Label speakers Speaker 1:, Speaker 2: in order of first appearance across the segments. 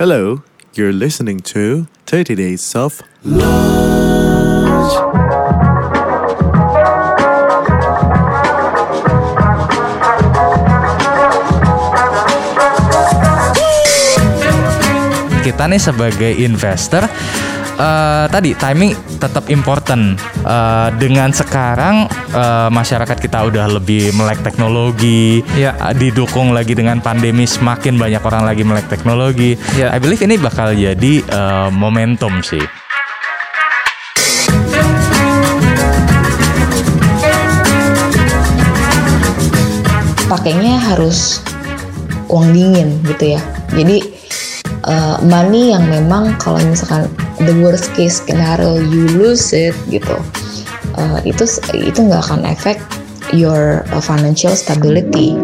Speaker 1: Hello, you're listening to 30 Days of
Speaker 2: kita nih sebagai investor eh, tadi timing tetap important Eh, dengan sekarang eh, masyarakat kita udah lebih melek teknologi
Speaker 3: Iya.
Speaker 2: eh, didukung lagi dengan pandemi semakin banyak orang lagi melek teknologi
Speaker 3: Iya.
Speaker 2: I believe ini bakal jadi eh, momentum sih
Speaker 4: pakainya harus uang dingin gitu ya. Jadi uh, money yang memang kalau misalkan the worst case scenario you lose it gitu, uh, itu itu nggak akan efek your uh, financial stability.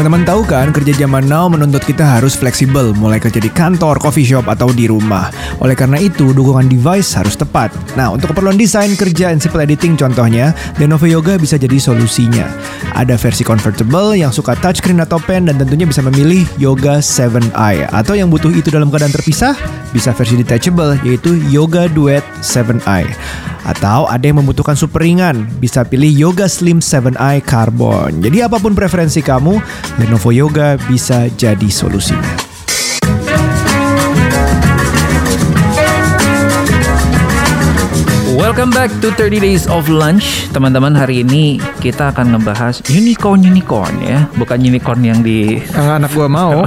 Speaker 5: Teman-teman tahu kan kerja zaman now menuntut kita harus fleksibel mulai kerja di kantor, coffee shop atau di rumah. Oleh karena itu dukungan device harus tepat. Nah untuk keperluan desain, kerja, and simple editing contohnya, Lenovo Yoga bisa jadi solusinya. Ada versi convertible yang suka touchscreen atau pen dan tentunya bisa memilih Yoga 7i atau yang butuh itu dalam keadaan terpisah bisa versi detachable yaitu Yoga Duet 7i. Atau ada yang membutuhkan super ringan, bisa pilih Yoga Slim 7i Carbon. Jadi apa pun preferensi kamu, Lenovo Yoga bisa jadi solusinya.
Speaker 3: Welcome back to 30 Days of Lunch Teman-teman hari ini kita akan ngebahas unicorn-unicorn ya Bukan unicorn yang di
Speaker 5: Yang anak gua mau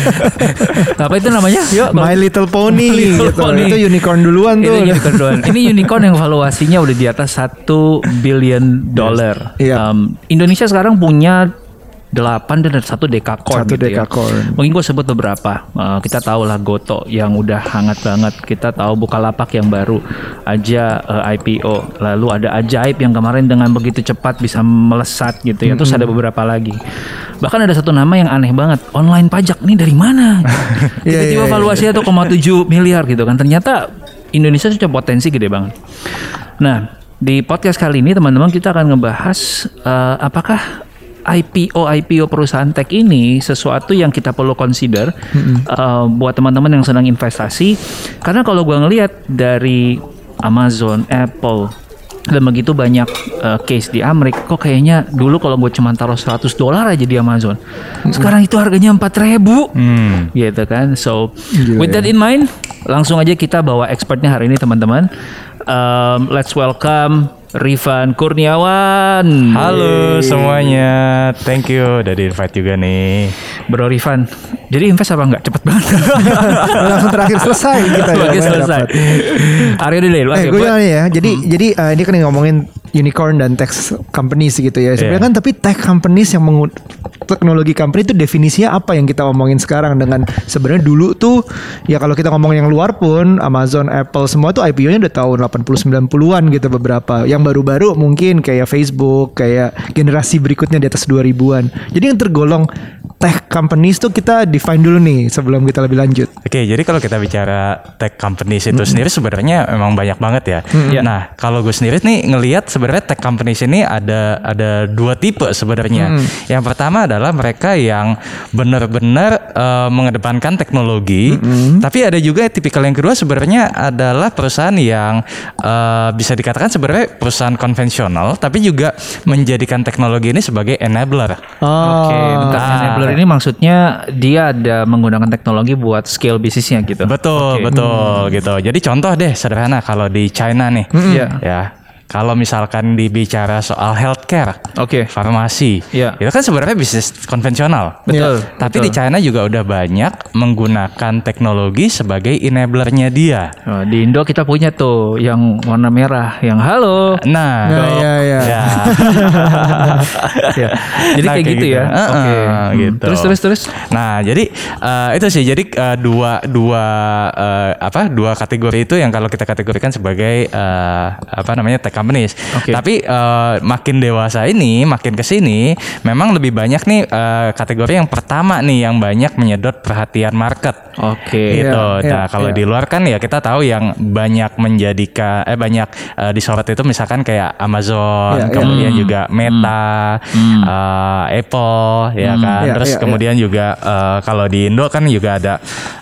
Speaker 3: Apa itu namanya? Yuk,
Speaker 5: My Little Pony,
Speaker 3: My Little
Speaker 5: gitu.
Speaker 3: Pony.
Speaker 5: Itu unicorn duluan tuh.
Speaker 3: Ini unicorn duluan. Ini unicorn yang valuasinya udah di atas 1 billion dollar.
Speaker 5: Iya.
Speaker 3: Um, Indonesia sekarang punya 8 dan satu dekakorn
Speaker 5: Satu
Speaker 3: gitu ya. Mungkin gue sebut beberapa. Uh, kita tahu lah Goto yang udah hangat banget. Kita tahu Bukalapak yang baru aja uh, IPO. Lalu ada Ajaib yang kemarin dengan begitu cepat bisa melesat gitu ya. Terus ada beberapa lagi. Bahkan ada satu nama yang aneh banget. Online pajak nih dari mana?
Speaker 5: Iya,
Speaker 3: Tiba-tiba
Speaker 5: iya, iya.
Speaker 3: valuasinya 1,7 miliar gitu kan. Ternyata Indonesia punya potensi gede banget. Nah, di podcast kali ini teman-teman kita akan ngebahas eh, apakah IPO IPO perusahaan tech ini sesuatu yang kita perlu consider eh, buat teman-teman yang sedang investasi. Karena kalau gua ngelihat dari Amazon, Apple dan begitu banyak eh, case di Amerika kok kayaknya dulu kalau gue cuma taruh 100 dolar aja di Amazon sekarang itu harganya 4000
Speaker 2: Hmm.
Speaker 3: gitu kan. So
Speaker 5: Gila
Speaker 3: with that in mind, langsung aja kita bawa expertnya hari ini teman-teman. Um, let's welcome Rifan Kurniawan.
Speaker 2: Halo semuanya, thank you udah di invite juga nih.
Speaker 3: Bro Rifan. Jadi invest apa enggak? Cepet banget.
Speaker 5: Langsung terakhir selesai kita ya.
Speaker 3: Selesai. Aryo dulu deh. lu
Speaker 5: Eh, gue ya. Jadi jadi uh, ini kan ngomongin unicorn dan tech companies gitu ya. Sebenarnya
Speaker 2: Iya.
Speaker 5: kan tapi tech companies yang mengu teknologi company itu definisinya apa yang kita omongin sekarang dengan sebenarnya dulu tuh ya kalau kita ngomongin yang luar pun Amazon, Apple semua tuh IPO-nya udah tahun 80 90-an gitu beberapa. Yang baru-baru mungkin kayak Facebook, kayak generasi berikutnya di atas 2000-an. Jadi yang tergolong tech companies tuh kita define dulu nih sebelum kita lebih lanjut.
Speaker 2: Oke, jadi kalau kita bicara tech companies itu sendiri sebenarnya memang banyak banget ya.
Speaker 3: Iya.
Speaker 2: Nah, kalau gue sendiri nih ngelihat sebenarnya tech companies ini ada ada dua tipe sebenarnya. Yang pertama adalah mereka yang benar-benar eh, mengedepankan teknologi, tapi ada juga tipikal yang kedua sebenarnya adalah perusahaan yang eh, bisa dikatakan sebenarnya perusahaan konvensional, tapi juga menjadikan teknologi ini sebagai enabler.
Speaker 3: Oke, bentar.
Speaker 2: Ah.
Speaker 3: enabler ini maksudnya dia ada menggunakan teknologi buat scale bisnisnya gitu.
Speaker 2: Betul,
Speaker 3: Oke.
Speaker 2: betul gitu. Jadi contoh deh sederhana kalau di China nih.
Speaker 3: Iya.
Speaker 2: Ya. Kalau misalkan dibicara soal healthcare,
Speaker 3: Oke.
Speaker 2: farmasi,
Speaker 3: Iya.
Speaker 2: itu kan sebenarnya bisnis konvensional.
Speaker 3: Betul,
Speaker 2: Tapi
Speaker 3: betul.
Speaker 2: di China juga udah banyak menggunakan teknologi sebagai enablernya dia.
Speaker 3: Oh, di Indo kita punya tuh yang warna merah, yang halo.
Speaker 2: Nah,
Speaker 5: Ya, ya, ya.
Speaker 2: ya.
Speaker 3: Ya. Jadi
Speaker 2: Nah,
Speaker 3: kayak gitu, ya.
Speaker 2: Heeh,
Speaker 3: Oke. Hmm.
Speaker 2: gitu.
Speaker 3: Terus terus terus.
Speaker 2: Nah, jadi eh, itu sih. Jadi eh, dua dua eh, apa? Dua kategori itu yang kalau kita kategorikan sebagai eh, apa namanya companies.
Speaker 3: Oke.
Speaker 2: Tapi eh, makin dewasa ini, makin ke sini, memang lebih banyak nih eh, kategori yang pertama nih yang banyak menyedot perhatian market.
Speaker 3: Oke.
Speaker 2: gitu.
Speaker 5: Iya,
Speaker 2: nah,
Speaker 5: iya,
Speaker 2: kalau
Speaker 5: iya.
Speaker 2: di luar kan ya kita tahu yang banyak menjadikan eh banyak eh, disorot itu misalkan kayak Amazon,
Speaker 5: Iya, iya.
Speaker 2: kemudian juga Meta, eh, Apple, ya kan.
Speaker 5: Iya,
Speaker 2: Terus
Speaker 5: iya,
Speaker 2: kemudian juga eh, kalau di Indo kan juga ada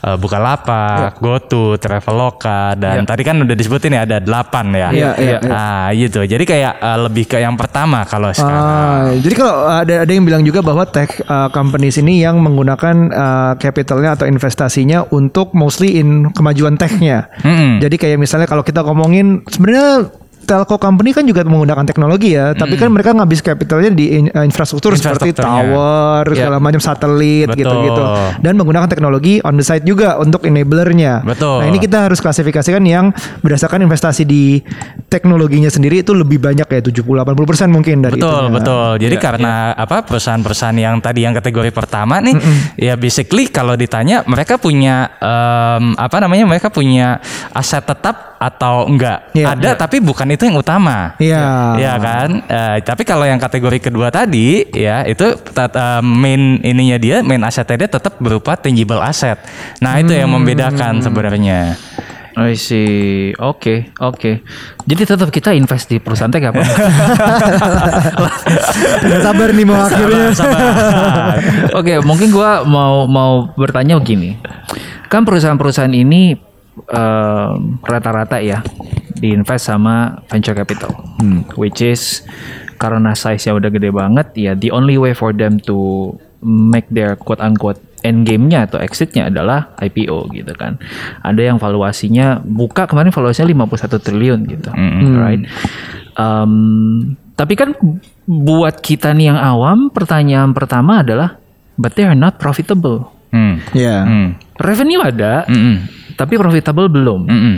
Speaker 2: eh, Bukalapak, GoTo, Traveloka dan tadi kan udah disebutin ya ada 8 ya.
Speaker 5: Iya, iya, iya.
Speaker 2: Ah, gitu. Jadi kayak eh, lebih ke yang pertama kalau sekarang.
Speaker 5: Ah, jadi kalau ada ada yang bilang juga bahwa tech uh, companies ini yang menggunakan uh, capitalnya atau investasinya untuk mostly in kemajuan technya.
Speaker 2: Mm-mm.
Speaker 5: Jadi kayak misalnya kalau kita ngomongin sebenarnya telco company kan juga menggunakan teknologi ya, tapi kan mereka ngabis capitalnya di in- uh, infrastruktur seperti tower, segala macam satelit gitu-gitu. Dan menggunakan teknologi on the side juga untuk enablernya.
Speaker 2: Betul.
Speaker 5: Nah, ini kita harus klasifikasikan yang berdasarkan investasi di teknologinya sendiri itu lebih banyak ya 70-80% mungkin dari
Speaker 2: Betul,
Speaker 5: itunya.
Speaker 2: betul. Jadi karena apa perusahaan-perusahaan yang tadi yang kategori pertama nih, ya basically kalau ditanya mereka punya em, apa namanya mereka punya aset tetap atau enggak?
Speaker 5: Iya.
Speaker 2: Ada tapi bukan itu yang utama.
Speaker 5: Iya.
Speaker 2: Iya kan? Eh, tapi kalau yang kategori kedua tadi ya itu eh, main ininya dia main asetnya dia tetap berupa tangible asset. Nah, itu yang membedakan sebenarnya.
Speaker 3: I see. Oke, oke. Jadi tetap kita invest di perusahaan tech apa?
Speaker 5: Sabar nih mau akhirnya.
Speaker 3: Oke, mungkin gua mau mau bertanya begini. Kan perusahaan-perusahaan ini em, rata-rata ya diinvest sama venture capital, which is karena size-nya udah gede banget, ya the only way for them to make their quote unquote end game-nya atau exit-nya adalah IPO gitu kan. Ada yang valuasinya buka kemarin valuasinya 51 triliun gitu. Right? Um, tapi kan buat kita nih yang awam, pertanyaan pertama adalah but they are not profitable.
Speaker 2: Hmm.
Speaker 5: Iya.
Speaker 2: Hmm.
Speaker 3: Revenue ada,
Speaker 2: Mm-mm.
Speaker 3: tapi profitable belum.
Speaker 2: Mm-mm.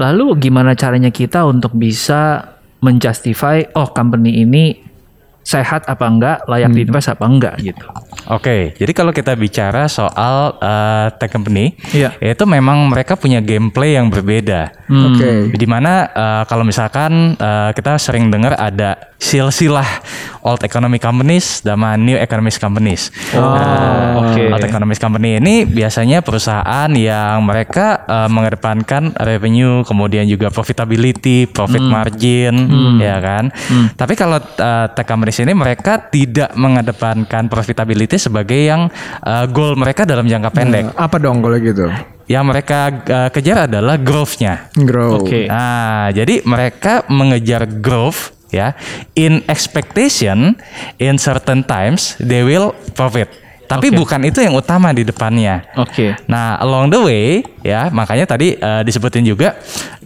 Speaker 3: Lalu gimana caranya kita untuk bisa menjustify oh company ini sehat apa enggak, layak diinvest apa enggak gitu.
Speaker 2: Oke, jadi kalau kita bicara soal eh, tech company,
Speaker 3: Iya.
Speaker 2: itu memang mereka punya gameplay yang berbeda.
Speaker 5: Oke.
Speaker 2: Di mana eh, kalau misalkan eh, kita sering dengar ada silsilah old economic companies sama new economic companies. Nah,
Speaker 3: oke.
Speaker 2: Old economic company ini biasanya perusahaan yang mereka eh, mengedepankan revenue, kemudian juga profitability, profit margin, ya kan. Tapi kalau eh, tech companies ini mereka tidak mengedepankan profitability sebagai yang eh, goal mereka dalam jangka pendek.
Speaker 5: Apa dong kalau gitu?
Speaker 2: Yang mereka eh, kejar adalah growth-nya.
Speaker 5: Grow.
Speaker 3: Oke.
Speaker 2: Nah, jadi mereka mengejar growth ya in expectation in certain times they will profit. Tapi
Speaker 3: Oke.
Speaker 2: bukan itu yang utama di depannya.
Speaker 3: Oke.
Speaker 2: Nah, along the way ya, makanya tadi eh, disebutin juga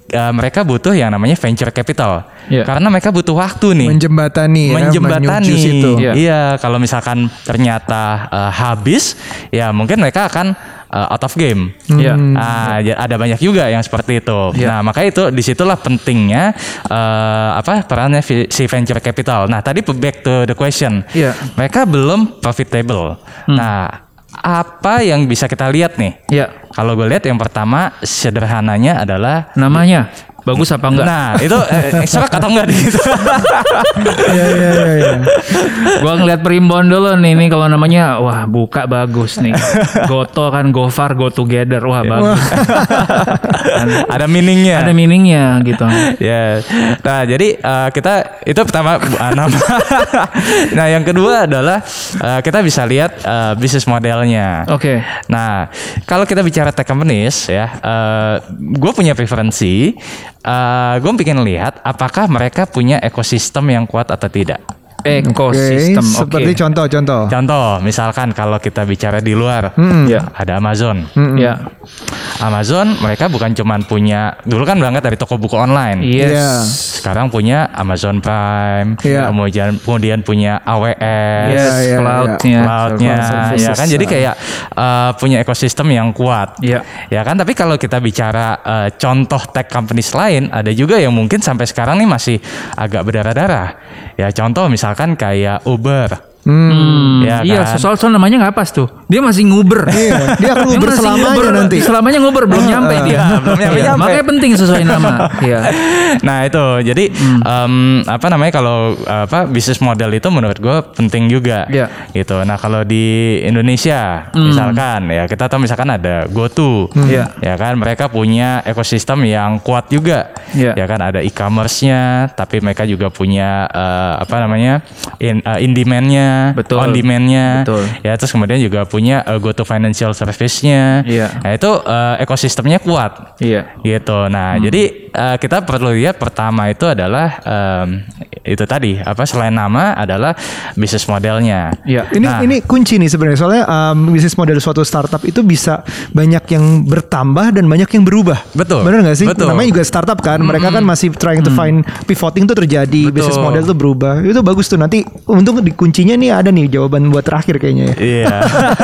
Speaker 2: eh, mereka butuh yang namanya venture capital.
Speaker 3: Iya.
Speaker 2: Karena mereka butuh waktu nih
Speaker 5: Menjembatani ya,
Speaker 2: menjembatani
Speaker 5: menyujus itu.
Speaker 3: Iya.
Speaker 2: iya kalau misalkan ternyata eh, habis ya mungkin mereka akan eh, out of game.
Speaker 3: Iya.
Speaker 2: Ah, ya, ada banyak juga yang seperti itu.
Speaker 3: Iya.
Speaker 2: nah maka itu di situlah pentingnya eh, apa perannya si venture capital. Nah tadi back to the question.
Speaker 3: Iya.
Speaker 2: mereka belum profitable. Nah apa yang bisa kita lihat nih?
Speaker 3: Ya,
Speaker 2: kalau gue lihat yang pertama sederhananya adalah
Speaker 3: namanya bagus apa enggak?
Speaker 2: nah itu eh, serak atau enggak gitu
Speaker 5: Iya iya iya. iya.
Speaker 3: Gua ngeliat primbon dulu nih, ini kalau namanya wah buka bagus nih. Goto kan go far go together. Wah bagus.
Speaker 2: ada meaningnya
Speaker 3: Ada meaningnya gitu.
Speaker 2: Ya, nah jadi eh, kita itu pertama nama. nah yang kedua adalah eh, kita bisa lihat eh, bisnis modelnya.
Speaker 3: Oke.
Speaker 2: Nah kalau kita bicara tech companies ya, gue punya preferensi. Gue pengen lihat apakah mereka punya ekosistem yang kuat atau tidak.
Speaker 3: Ekosistem.
Speaker 5: Oke,
Speaker 3: Oke.
Speaker 5: Seperti contoh-contoh.
Speaker 2: Contoh, misalkan kalau kita bicara di luar,
Speaker 3: Ya.
Speaker 2: ada Amazon.
Speaker 3: Ya.
Speaker 2: Amazon mereka bukan cuman punya dulu kan berangkat dari toko buku online.
Speaker 3: Yes.
Speaker 5: Iya.
Speaker 2: Sekarang punya Amazon Prime,
Speaker 5: Iya.
Speaker 2: kemudian kemudian punya AWS,
Speaker 3: Yes.
Speaker 5: Iya, iya,
Speaker 3: Cloud-nya.
Speaker 2: cloudnya,
Speaker 5: Services.
Speaker 2: ya kan. Jadi kayak uh, punya ekosistem yang kuat,
Speaker 3: Iya.
Speaker 2: ya kan. Tapi kalau kita bicara uh, contoh tech companies lain, ada juga yang mungkin sampai sekarang nih masih agak berdarah-darah. Ya contoh misalkan kayak Uber.
Speaker 3: Hmm,
Speaker 2: Ya
Speaker 3: iya,
Speaker 2: kan?
Speaker 3: soal soal namanya nggak pas tuh. Dia masih nguber.
Speaker 5: Iya, dia akan nguber selamanya
Speaker 3: nguber,
Speaker 5: nanti.
Speaker 3: Selamanya nguber belum nyampe dia.
Speaker 2: belum nyampe-
Speaker 3: Iya,
Speaker 2: nyampe.
Speaker 3: Makanya penting sesuai nama. Iya.
Speaker 2: nah itu jadi em, apa namanya kalau apa bisnis model itu menurut gue penting juga
Speaker 3: Iya.
Speaker 2: gitu nah kalau di Indonesia misalkan ya kita tahu misalkan ada GoTo
Speaker 3: Iya.
Speaker 2: ya kan mereka punya ekosistem yang kuat juga
Speaker 3: Iya.
Speaker 2: ya kan ada e-commerce-nya tapi mereka juga punya eh, apa namanya in, eh, in demand-nya
Speaker 3: Betul.
Speaker 2: on demand-nya
Speaker 3: Betul.
Speaker 2: ya terus kemudian juga punya eh, GoTo financial service-nya
Speaker 3: Iya.
Speaker 2: nah itu eh, ekosistemnya kuat
Speaker 3: Iya.
Speaker 2: gitu. Nah, jadi eh, kita perlu lihat pertama itu adalah em, itu tadi apa selain nama adalah bisnis modelnya.
Speaker 3: Iya.
Speaker 5: Ini
Speaker 2: Nah.
Speaker 5: ini kunci nih sebenarnya soalnya um, bisnis model suatu startup itu bisa banyak yang bertambah dan banyak yang berubah.
Speaker 2: Betul.
Speaker 5: Benar nggak sih?
Speaker 2: Betul.
Speaker 5: Namanya juga startup kan. Mereka kan masih trying to find pivoting tuh terjadi,
Speaker 2: Betul.
Speaker 5: bisnis model tuh berubah. Itu bagus tuh. Nanti untuk di kuncinya nih ada nih jawaban buat terakhir kayaknya ya.
Speaker 2: Iya.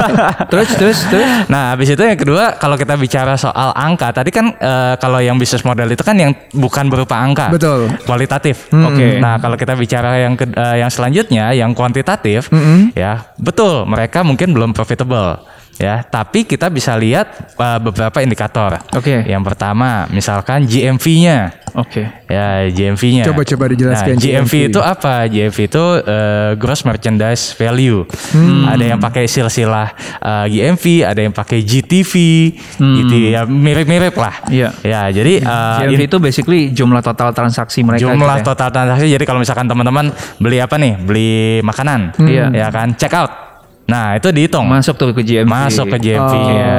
Speaker 3: Terus terus terus.
Speaker 2: nah, habis itu yang kedua kalau kita bicara soal angka, tadi kan eh, kalau yang bisnis model itu kan yang bukan berupa angka.
Speaker 5: Betul.
Speaker 2: Kualitatif.
Speaker 3: Oke.
Speaker 2: Nah, kalau kita bicara yang ke- eh, yang selanjutnya yang kuantitatif, ya betul mereka mungkin belum profitable. Ya, tapi kita bisa lihat eh, beberapa indikator.
Speaker 3: Oke.
Speaker 2: Yang pertama, misalkan GMV-nya.
Speaker 3: Oke.
Speaker 2: Ya GMV-nya.
Speaker 5: Coba- coba dijelaskan
Speaker 2: Nah, GMV,
Speaker 5: GMV.
Speaker 2: itu apa? GMV itu eh, gross merchandise value.
Speaker 5: Hmm.
Speaker 2: Ada yang pakai silsilah eh, GMV, ada yang pakai GTV, gitu ya mirip-mirip lah.
Speaker 3: Iya.
Speaker 2: Ya jadi eh,
Speaker 3: GMV
Speaker 2: in-
Speaker 3: itu basically jumlah total transaksi mereka.
Speaker 2: jumlah
Speaker 3: gitu ya.
Speaker 2: total transaksi. Jadi kalau misalkan teman-teman beli apa nih? Beli makanan,
Speaker 3: Iya.
Speaker 2: ya kan? Check out. Nah itu dihitung.
Speaker 3: Masuk tuh ke GMV.
Speaker 2: Masuk ke GMV-nya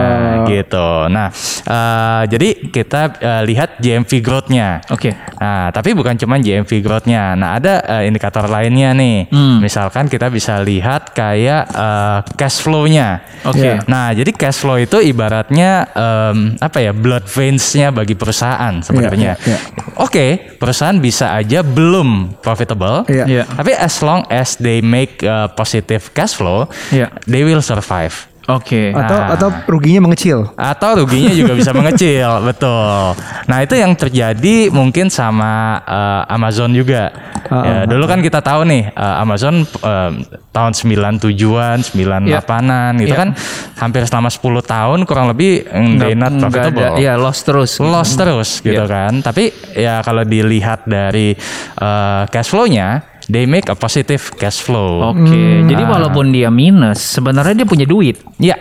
Speaker 5: Oh.
Speaker 2: gitu. Nah, eh, jadi kita eh, lihat GMV growth-nya.
Speaker 3: Oke.
Speaker 2: Nah, tapi bukan cuma GMV growth-nya. Nah, ada eh, indikator lainnya nih.
Speaker 3: Hmm.
Speaker 2: Misalkan kita bisa lihat kayak eh, cash flow-nya.
Speaker 3: Oke.
Speaker 2: Nah, jadi cash flow itu ibaratnya em, apa ya? blood veins-nya bagi perusahaan sebenarnya.
Speaker 5: iya, iya.
Speaker 2: Oke, perusahaan bisa aja belum profitable.
Speaker 5: Iya.
Speaker 3: Iya.
Speaker 2: Tapi as long as they make eh, positive cash flow,
Speaker 3: Iya.
Speaker 2: they will survive.
Speaker 3: Oke.
Speaker 5: Atau
Speaker 2: Nah.
Speaker 5: atau ruginya mengecil.
Speaker 2: Atau ruginya juga bisa mengecil, betul. Nah itu yang terjadi mungkin sama eh, Amazon juga. Ya, dulu kan kita tahu nih eh, Amazon eh, tahun 97-an, 98-an gitu
Speaker 3: Iya.
Speaker 2: kan hampir selama 10 tahun kurang lebih mm, they not profitable.
Speaker 3: ada. Iya, loss terus. gitu.
Speaker 2: Loss terus gitu
Speaker 3: Iya.
Speaker 2: kan. Tapi ya kalau dilihat dari eh, cash flow-nya, they make a positive cash flow.
Speaker 3: Oke.
Speaker 2: Hmm.
Speaker 3: Jadi walaupun dia minus, sebenarnya dia punya duit.
Speaker 2: Ya,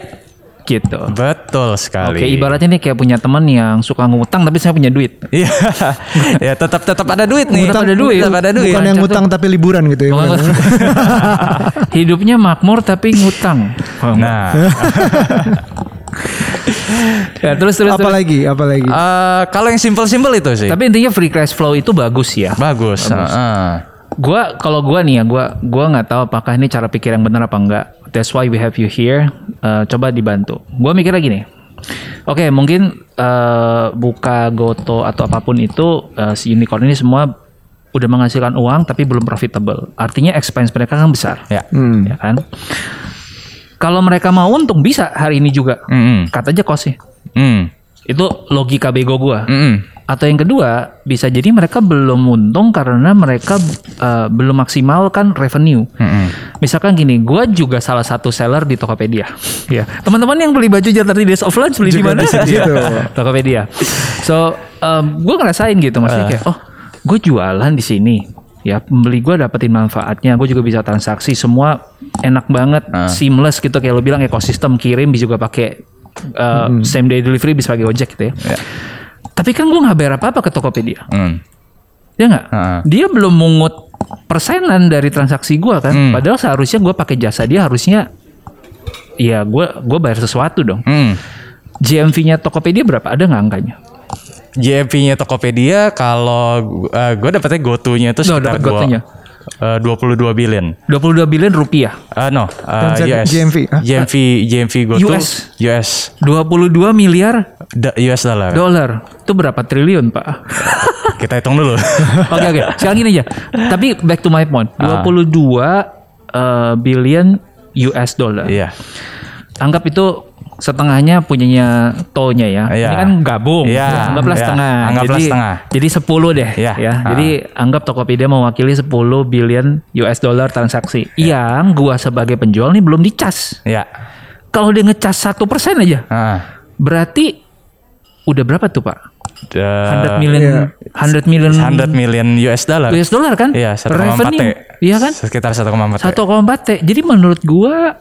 Speaker 3: Gitu.
Speaker 2: betul sekali.
Speaker 3: Oke, ibaratnya nih kayak punya teman yang suka ngutang tapi saya punya duit.
Speaker 2: Iya, ya tetap tetap ada duit nih.
Speaker 3: Tetap ada duit.
Speaker 2: Tetap ada duit.
Speaker 5: Bukan yang ngutang tapi liburan gitu ya.
Speaker 3: Hidupnya makmur tapi ngutang.
Speaker 2: Nah,
Speaker 3: Ya, terus terus.
Speaker 5: apa
Speaker 3: terus.
Speaker 5: lagi? Apa lagi?
Speaker 2: eh, kalau yang simple-simple itu sih
Speaker 3: Tapi intinya free cash flow itu bagus ya.
Speaker 2: bagus. Heeh.
Speaker 3: Gua kalau gua nih ya, gua gua nggak tahu apakah ini cara pikir yang benar apa enggak. That's why we have you here. Eh, coba dibantu. Gua mikirnya gini. Oke, mungkin eh, buka Goto atau apa pun itu eh, si unicorn ini semua udah menghasilkan uang tapi belum profitable. Artinya expense mereka kan besar.
Speaker 2: Ya.
Speaker 5: Hmm.
Speaker 3: Ya kan? Kalau mereka mau untung bisa hari ini juga.
Speaker 2: Mm-mm.
Speaker 3: Cut aja cost
Speaker 2: Mm.
Speaker 3: Itu logika bego gua.
Speaker 2: Mm-mm.
Speaker 3: Atau yang kedua, bisa jadi mereka belum untung karena mereka eh, belum maksimalkan revenue.
Speaker 2: Mm-mm.
Speaker 3: Misalkan gini, gue juga salah satu seller di Tokopedia. ya, teman-teman yang beli baju Jakarta Days of Lunch beli di
Speaker 5: Juga
Speaker 3: mana? Iya, Tokopedia. So, gue ngerasain gitu, maksudnya kayak, oh, gue jualan di sini. Ya, pembeli gue dapetin manfaatnya, gue juga bisa transaksi, semua enak banget, seamless gitu kayak lo bilang ekosistem kirim bisa juga pakai uh, same day delivery bisa pakai ojek gitu ya. Tapi kan gue nggak bayar apa-apa ke Tokopedia.
Speaker 2: Mm.
Speaker 3: Ya nggak?
Speaker 2: Heeh.
Speaker 3: Dia belum mungut persenan dari transaksi gua kan.
Speaker 2: Hmm.
Speaker 3: Padahal seharusnya gua pakai jasa dia harusnya ya gua gua bayar sesuatu dong.
Speaker 2: Mm.
Speaker 3: GMV-nya Tokopedia berapa? Ada nggak angkanya?
Speaker 2: GMV-nya Tokopedia kalau gue dapetnya GoTo-nya itu sekitar
Speaker 3: dapet GoTo-nya?
Speaker 2: Dua- eh, 22 billion.
Speaker 3: 22 billion rupiah.
Speaker 2: Eh, no, eh,
Speaker 5: Transaksi
Speaker 2: US.
Speaker 5: GMV, hah?
Speaker 2: GMV GMV GoTo
Speaker 3: US.
Speaker 2: US
Speaker 3: 22 miliar
Speaker 2: Da- US dollar.
Speaker 3: dolar. Itu berapa triliun, Pak?
Speaker 2: Kita hitung dulu.
Speaker 3: Oke oke. Sekarang gini aja. Tapi back to my point.
Speaker 2: Ah.
Speaker 3: 22 eh, billion US dollar.
Speaker 2: Iya.
Speaker 3: Anggap itu setengahnya punyanya tonya ya.
Speaker 2: Iya.
Speaker 3: Ini kan gabung.
Speaker 2: Iya,
Speaker 3: Anggaplah
Speaker 2: iya.
Speaker 3: setengah.
Speaker 2: Anggaplah
Speaker 3: jadi,
Speaker 2: setengah.
Speaker 3: Jadi 10 deh
Speaker 2: Iya.
Speaker 3: ya.
Speaker 2: Ah.
Speaker 3: Jadi anggap Tokopedia mewakili 10 billion US dollar transaksi.
Speaker 2: Iya.
Speaker 3: Yang gua sebagai penjual nih belum dicas.
Speaker 2: Ya.
Speaker 3: Kalau dia ngecas satu persen aja,
Speaker 2: Ah.
Speaker 3: berarti udah berapa tuh Pak?
Speaker 2: The-
Speaker 3: 100 million, 100 million
Speaker 2: 100 million US dollar.
Speaker 3: US dollar kan?
Speaker 2: Iya, 1,4 T.
Speaker 3: Iya kan?
Speaker 2: Sekitar 1,4 T.
Speaker 3: 1,4 T. Jadi menurut gua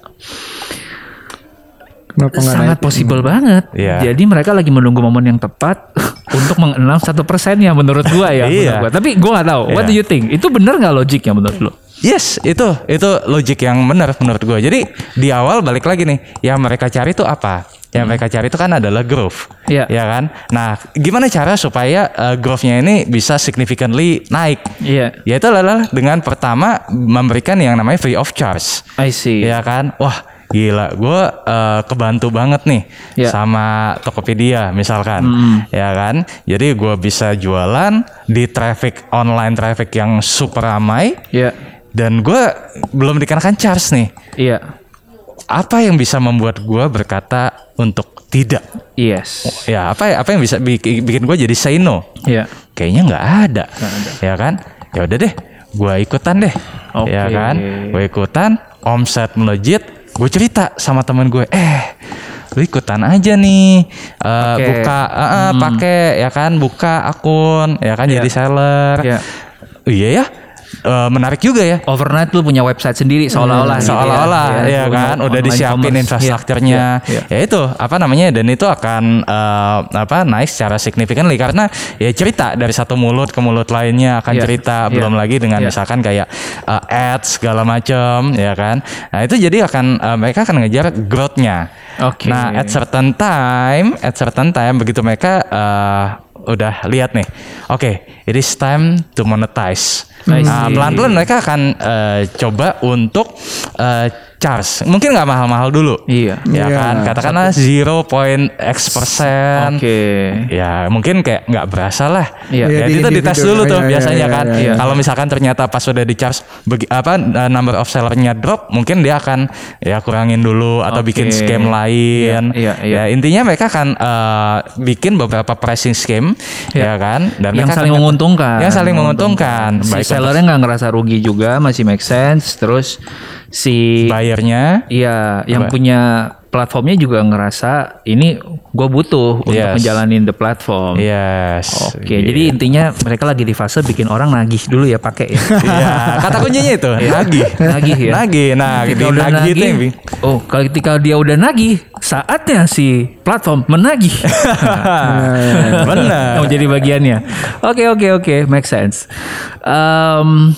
Speaker 5: Kenapa
Speaker 3: sangat
Speaker 5: naik?
Speaker 3: possible banget.
Speaker 2: Iya.
Speaker 3: Jadi mereka lagi menunggu momen yang tepat untuk mengenal satu persennya menurut gua ya. menurut
Speaker 2: Iya.
Speaker 3: gua. Tapi gua nggak tahu. What
Speaker 2: Iya.
Speaker 3: do you think? Itu benar nggak logiknya menurut lo?
Speaker 2: Yes, itu itu logik yang benar menurut gue. Jadi di awal balik lagi nih, yang mereka cari itu apa? Yang mereka cari itu kan adalah growth,
Speaker 3: Iya.
Speaker 2: ya kan? Nah, gimana cara supaya uh, growth-nya ini bisa significantly naik?
Speaker 3: Iya.
Speaker 2: Yaitu adalah dengan pertama memberikan yang namanya free of charge,
Speaker 3: I see.
Speaker 2: ya kan? Wah, gila, gue uh, kebantu banget nih
Speaker 3: Iya.
Speaker 2: sama Tokopedia misalkan, ya kan? Jadi gue bisa jualan di traffic online traffic yang super ramai
Speaker 3: Iya.
Speaker 2: dan gue belum dikenakan charge nih.
Speaker 3: Iya.
Speaker 2: Apa yang bisa membuat gue berkata untuk tidak?
Speaker 3: Yes.
Speaker 2: Ya apa apa yang bisa bikin, bikin gue jadi say no?
Speaker 3: Iya.
Speaker 2: Kayaknya nggak ada. Ya kan? Ya udah deh, gue ikutan deh.
Speaker 3: Oke.
Speaker 2: Ya kan? Gue ikutan, omset melejit, gue cerita sama temen gue, eh lu ikutan aja nih Eh,
Speaker 3: Oke.
Speaker 2: buka eh, eh, pakai ya kan buka akun ya kan
Speaker 3: Iya.
Speaker 2: jadi seller
Speaker 3: Iya.
Speaker 2: iya ya Eh, menarik juga ya
Speaker 3: Overnight lu punya website sendiri seolah-olah gitu ya.
Speaker 2: seolah-olah ya,
Speaker 3: punya
Speaker 2: kan udah disiapin
Speaker 3: commerce.
Speaker 2: infrastrukturnya
Speaker 3: Iya, iya.
Speaker 2: ya itu apa namanya dan itu akan eh, apa naik secara signifikan karena ya cerita dari satu mulut ke mulut lainnya akan
Speaker 3: Iya,
Speaker 2: cerita
Speaker 3: iya,
Speaker 2: belum lagi dengan
Speaker 3: iya.
Speaker 2: misalkan kayak eh, ads segala macam ya kan nah itu jadi akan eh, mereka akan ngejar growth-nya
Speaker 3: Oke.
Speaker 2: nah at certain time at certain time begitu mereka eh, udah lihat nih oke it is time to monetize Nah, pelan-pelan mereka akan eh, coba untuk eh, charge. Mungkin nggak mahal-mahal dulu.
Speaker 3: Iya.
Speaker 2: Ya
Speaker 5: Iya,
Speaker 2: kan, katakanlah 0.x persen.
Speaker 3: Oke.
Speaker 2: Ya mungkin kayak nggak berasa lah.
Speaker 3: Iya.
Speaker 2: Ya,
Speaker 5: Iya,
Speaker 2: itu
Speaker 5: di-
Speaker 2: dites
Speaker 5: gitu.
Speaker 2: dulu tuh
Speaker 5: Iya, iya,
Speaker 2: biasanya
Speaker 5: iya,
Speaker 2: kan.
Speaker 5: iya.
Speaker 2: Kalau misalkan ternyata pas sudah di charge begi- apa eh, number of sellernya drop, mungkin dia akan ya kurangin dulu atau
Speaker 3: Oke.
Speaker 2: bikin scam lain.
Speaker 3: Iya.
Speaker 2: Ya intinya mereka akan eh, bikin beberapa pricing scheme,
Speaker 3: Iya.
Speaker 2: ya kan. Dan
Speaker 3: yang saling
Speaker 2: akan-
Speaker 3: menguntungkan.
Speaker 2: Yang saling menguntungkan.
Speaker 3: Si
Speaker 2: Baik untuk
Speaker 3: sellernya nggak ngerasa rugi juga, masih make sense. Terus si
Speaker 2: bayarnya
Speaker 3: Iya, yang
Speaker 2: Apa?
Speaker 3: punya platformnya juga ngerasa ini gue butuh untuk
Speaker 2: Yes.
Speaker 3: menjalanin the platform.
Speaker 2: Yes.
Speaker 3: Oke, jadi intinya mereka lagi di fase bikin orang nagih dulu ya pakai ya.
Speaker 2: Iya, kata kuncinya itu nagih.
Speaker 3: Nagih ya.
Speaker 2: Nagih. Nah,
Speaker 3: Ketika udah
Speaker 2: nagih
Speaker 3: nagih, oh kalau ketika dia udah nagih, saatnya si platform menagih.
Speaker 2: Benar.
Speaker 3: Mau jadi bagiannya. Oke oke oke, make sense. Em,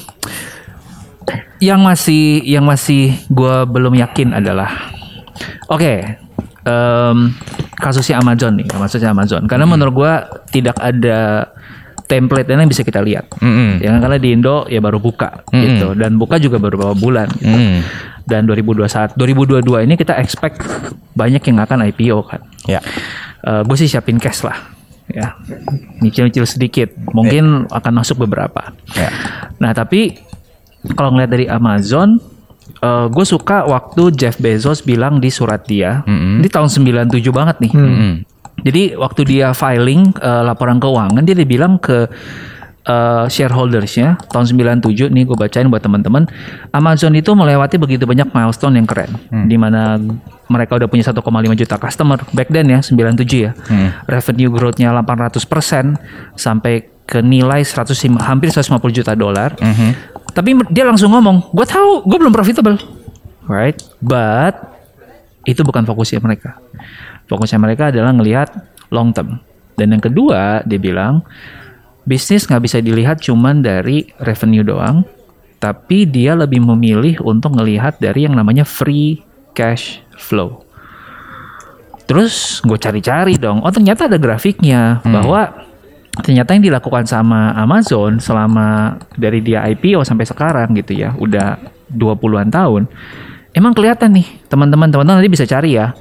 Speaker 3: yang masih yang masih gue belum yakin adalah, oke, em, kasusnya Amazon nih, kasusnya Amazon. Karena menurut gue tidak ada template yang bisa kita lihat.
Speaker 2: Mm-mm.
Speaker 3: Ya kan, karena di Indo ya baru buka gitu dan buka juga baru beberapa bulan gitu.
Speaker 2: Mm.
Speaker 3: Dan 2021 2022 ini kita expect banyak yang akan IPO kan.
Speaker 2: Ya.
Speaker 3: gue sih siapin cash lah ya nyicil-nyicil sedikit mungkin akan masuk beberapa
Speaker 2: Ya.
Speaker 3: nah tapi kalau ngeliat dari Amazon gue suka waktu Jeff Bezos bilang di surat dia ini tahun 97 banget nih.
Speaker 2: Mm.
Speaker 3: jadi waktu dia filing eh, laporan keuangan dia dibilang ke eh, shareholdersnya tahun 97 nih gue bacain buat teman-teman Amazon itu melewati begitu banyak milestone yang keren di mana mereka udah punya 1,5 juta customer back then ya 97 ya. Revenue growth-nya 800% sampai ke nilai 100 hampir 150 juta dolar tapi dia langsung ngomong gue tahu gue belum profitable right but itu bukan fokusnya mereka. Fokusnya mereka adalah ngelihat long term. Dan yang kedua, dia bilang bisnis nggak bisa dilihat cuman dari revenue doang, tapi dia lebih memilih untuk ngelihat dari yang namanya free cash flow. Terus gue cari-cari dong, oh ternyata ada grafiknya bahwa ternyata yang dilakukan sama Amazon selama dari dia IPO sampai sekarang gitu ya, udah 20-an tahun. Emang kelihatan nih, teman-teman, teman-teman nanti bisa cari ya.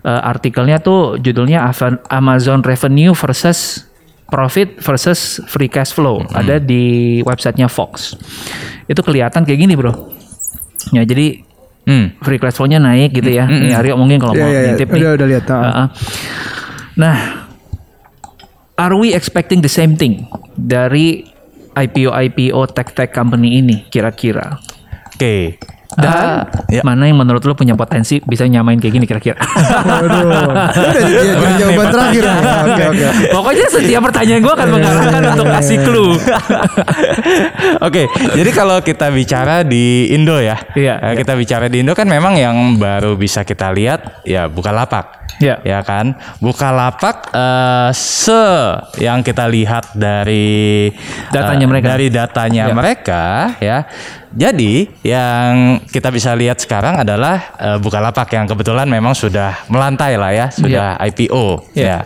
Speaker 3: Eh, artikelnya tuh judulnya Amazon Revenue versus Profit versus Free Cash Flow. Ada di websitenya Fox. Itu kelihatan kayak gini, Bro. Ya, jadi
Speaker 2: Hmm.
Speaker 3: free cash flow-nya naik gitu ya. Nih Aryo mungkin kalau
Speaker 5: Iya,
Speaker 3: mau
Speaker 5: iya, iya.
Speaker 3: ngintip nih.
Speaker 5: Udah, udah lihat, ah.
Speaker 3: Heeh. Nah, are we expecting the same thing dari IPO IPO tech tech company ini kira-kira?
Speaker 2: Oke.
Speaker 3: Dan
Speaker 2: Ah, ya.
Speaker 3: mana yang menurut lo punya potensi bisa nyamain kayak gini kira-kira?
Speaker 5: Waduh. Udah jadi jawaban terakhir. Oke, oke.
Speaker 3: Pokoknya setiap pertanyaan gue akan mengarahkan untuk kasih clue.
Speaker 2: Oke, jadi kalau kita bicara di Indo ya,
Speaker 3: Iya,
Speaker 2: kita bicara di Indo kan memang yang baru bisa kita lihat ya Bukalapak.
Speaker 3: Iya.
Speaker 2: Ya kan, Bukalapak eh, se yang kita lihat dari
Speaker 3: Datanya
Speaker 2: eh,
Speaker 3: mereka.
Speaker 2: dari datanya
Speaker 3: Iya.
Speaker 2: mereka ya. Jadi yang kita bisa lihat sekarang adalah eh, Bukalapak yang kebetulan memang sudah melantai lah ya, sudah IPO
Speaker 3: Iya.
Speaker 2: ya.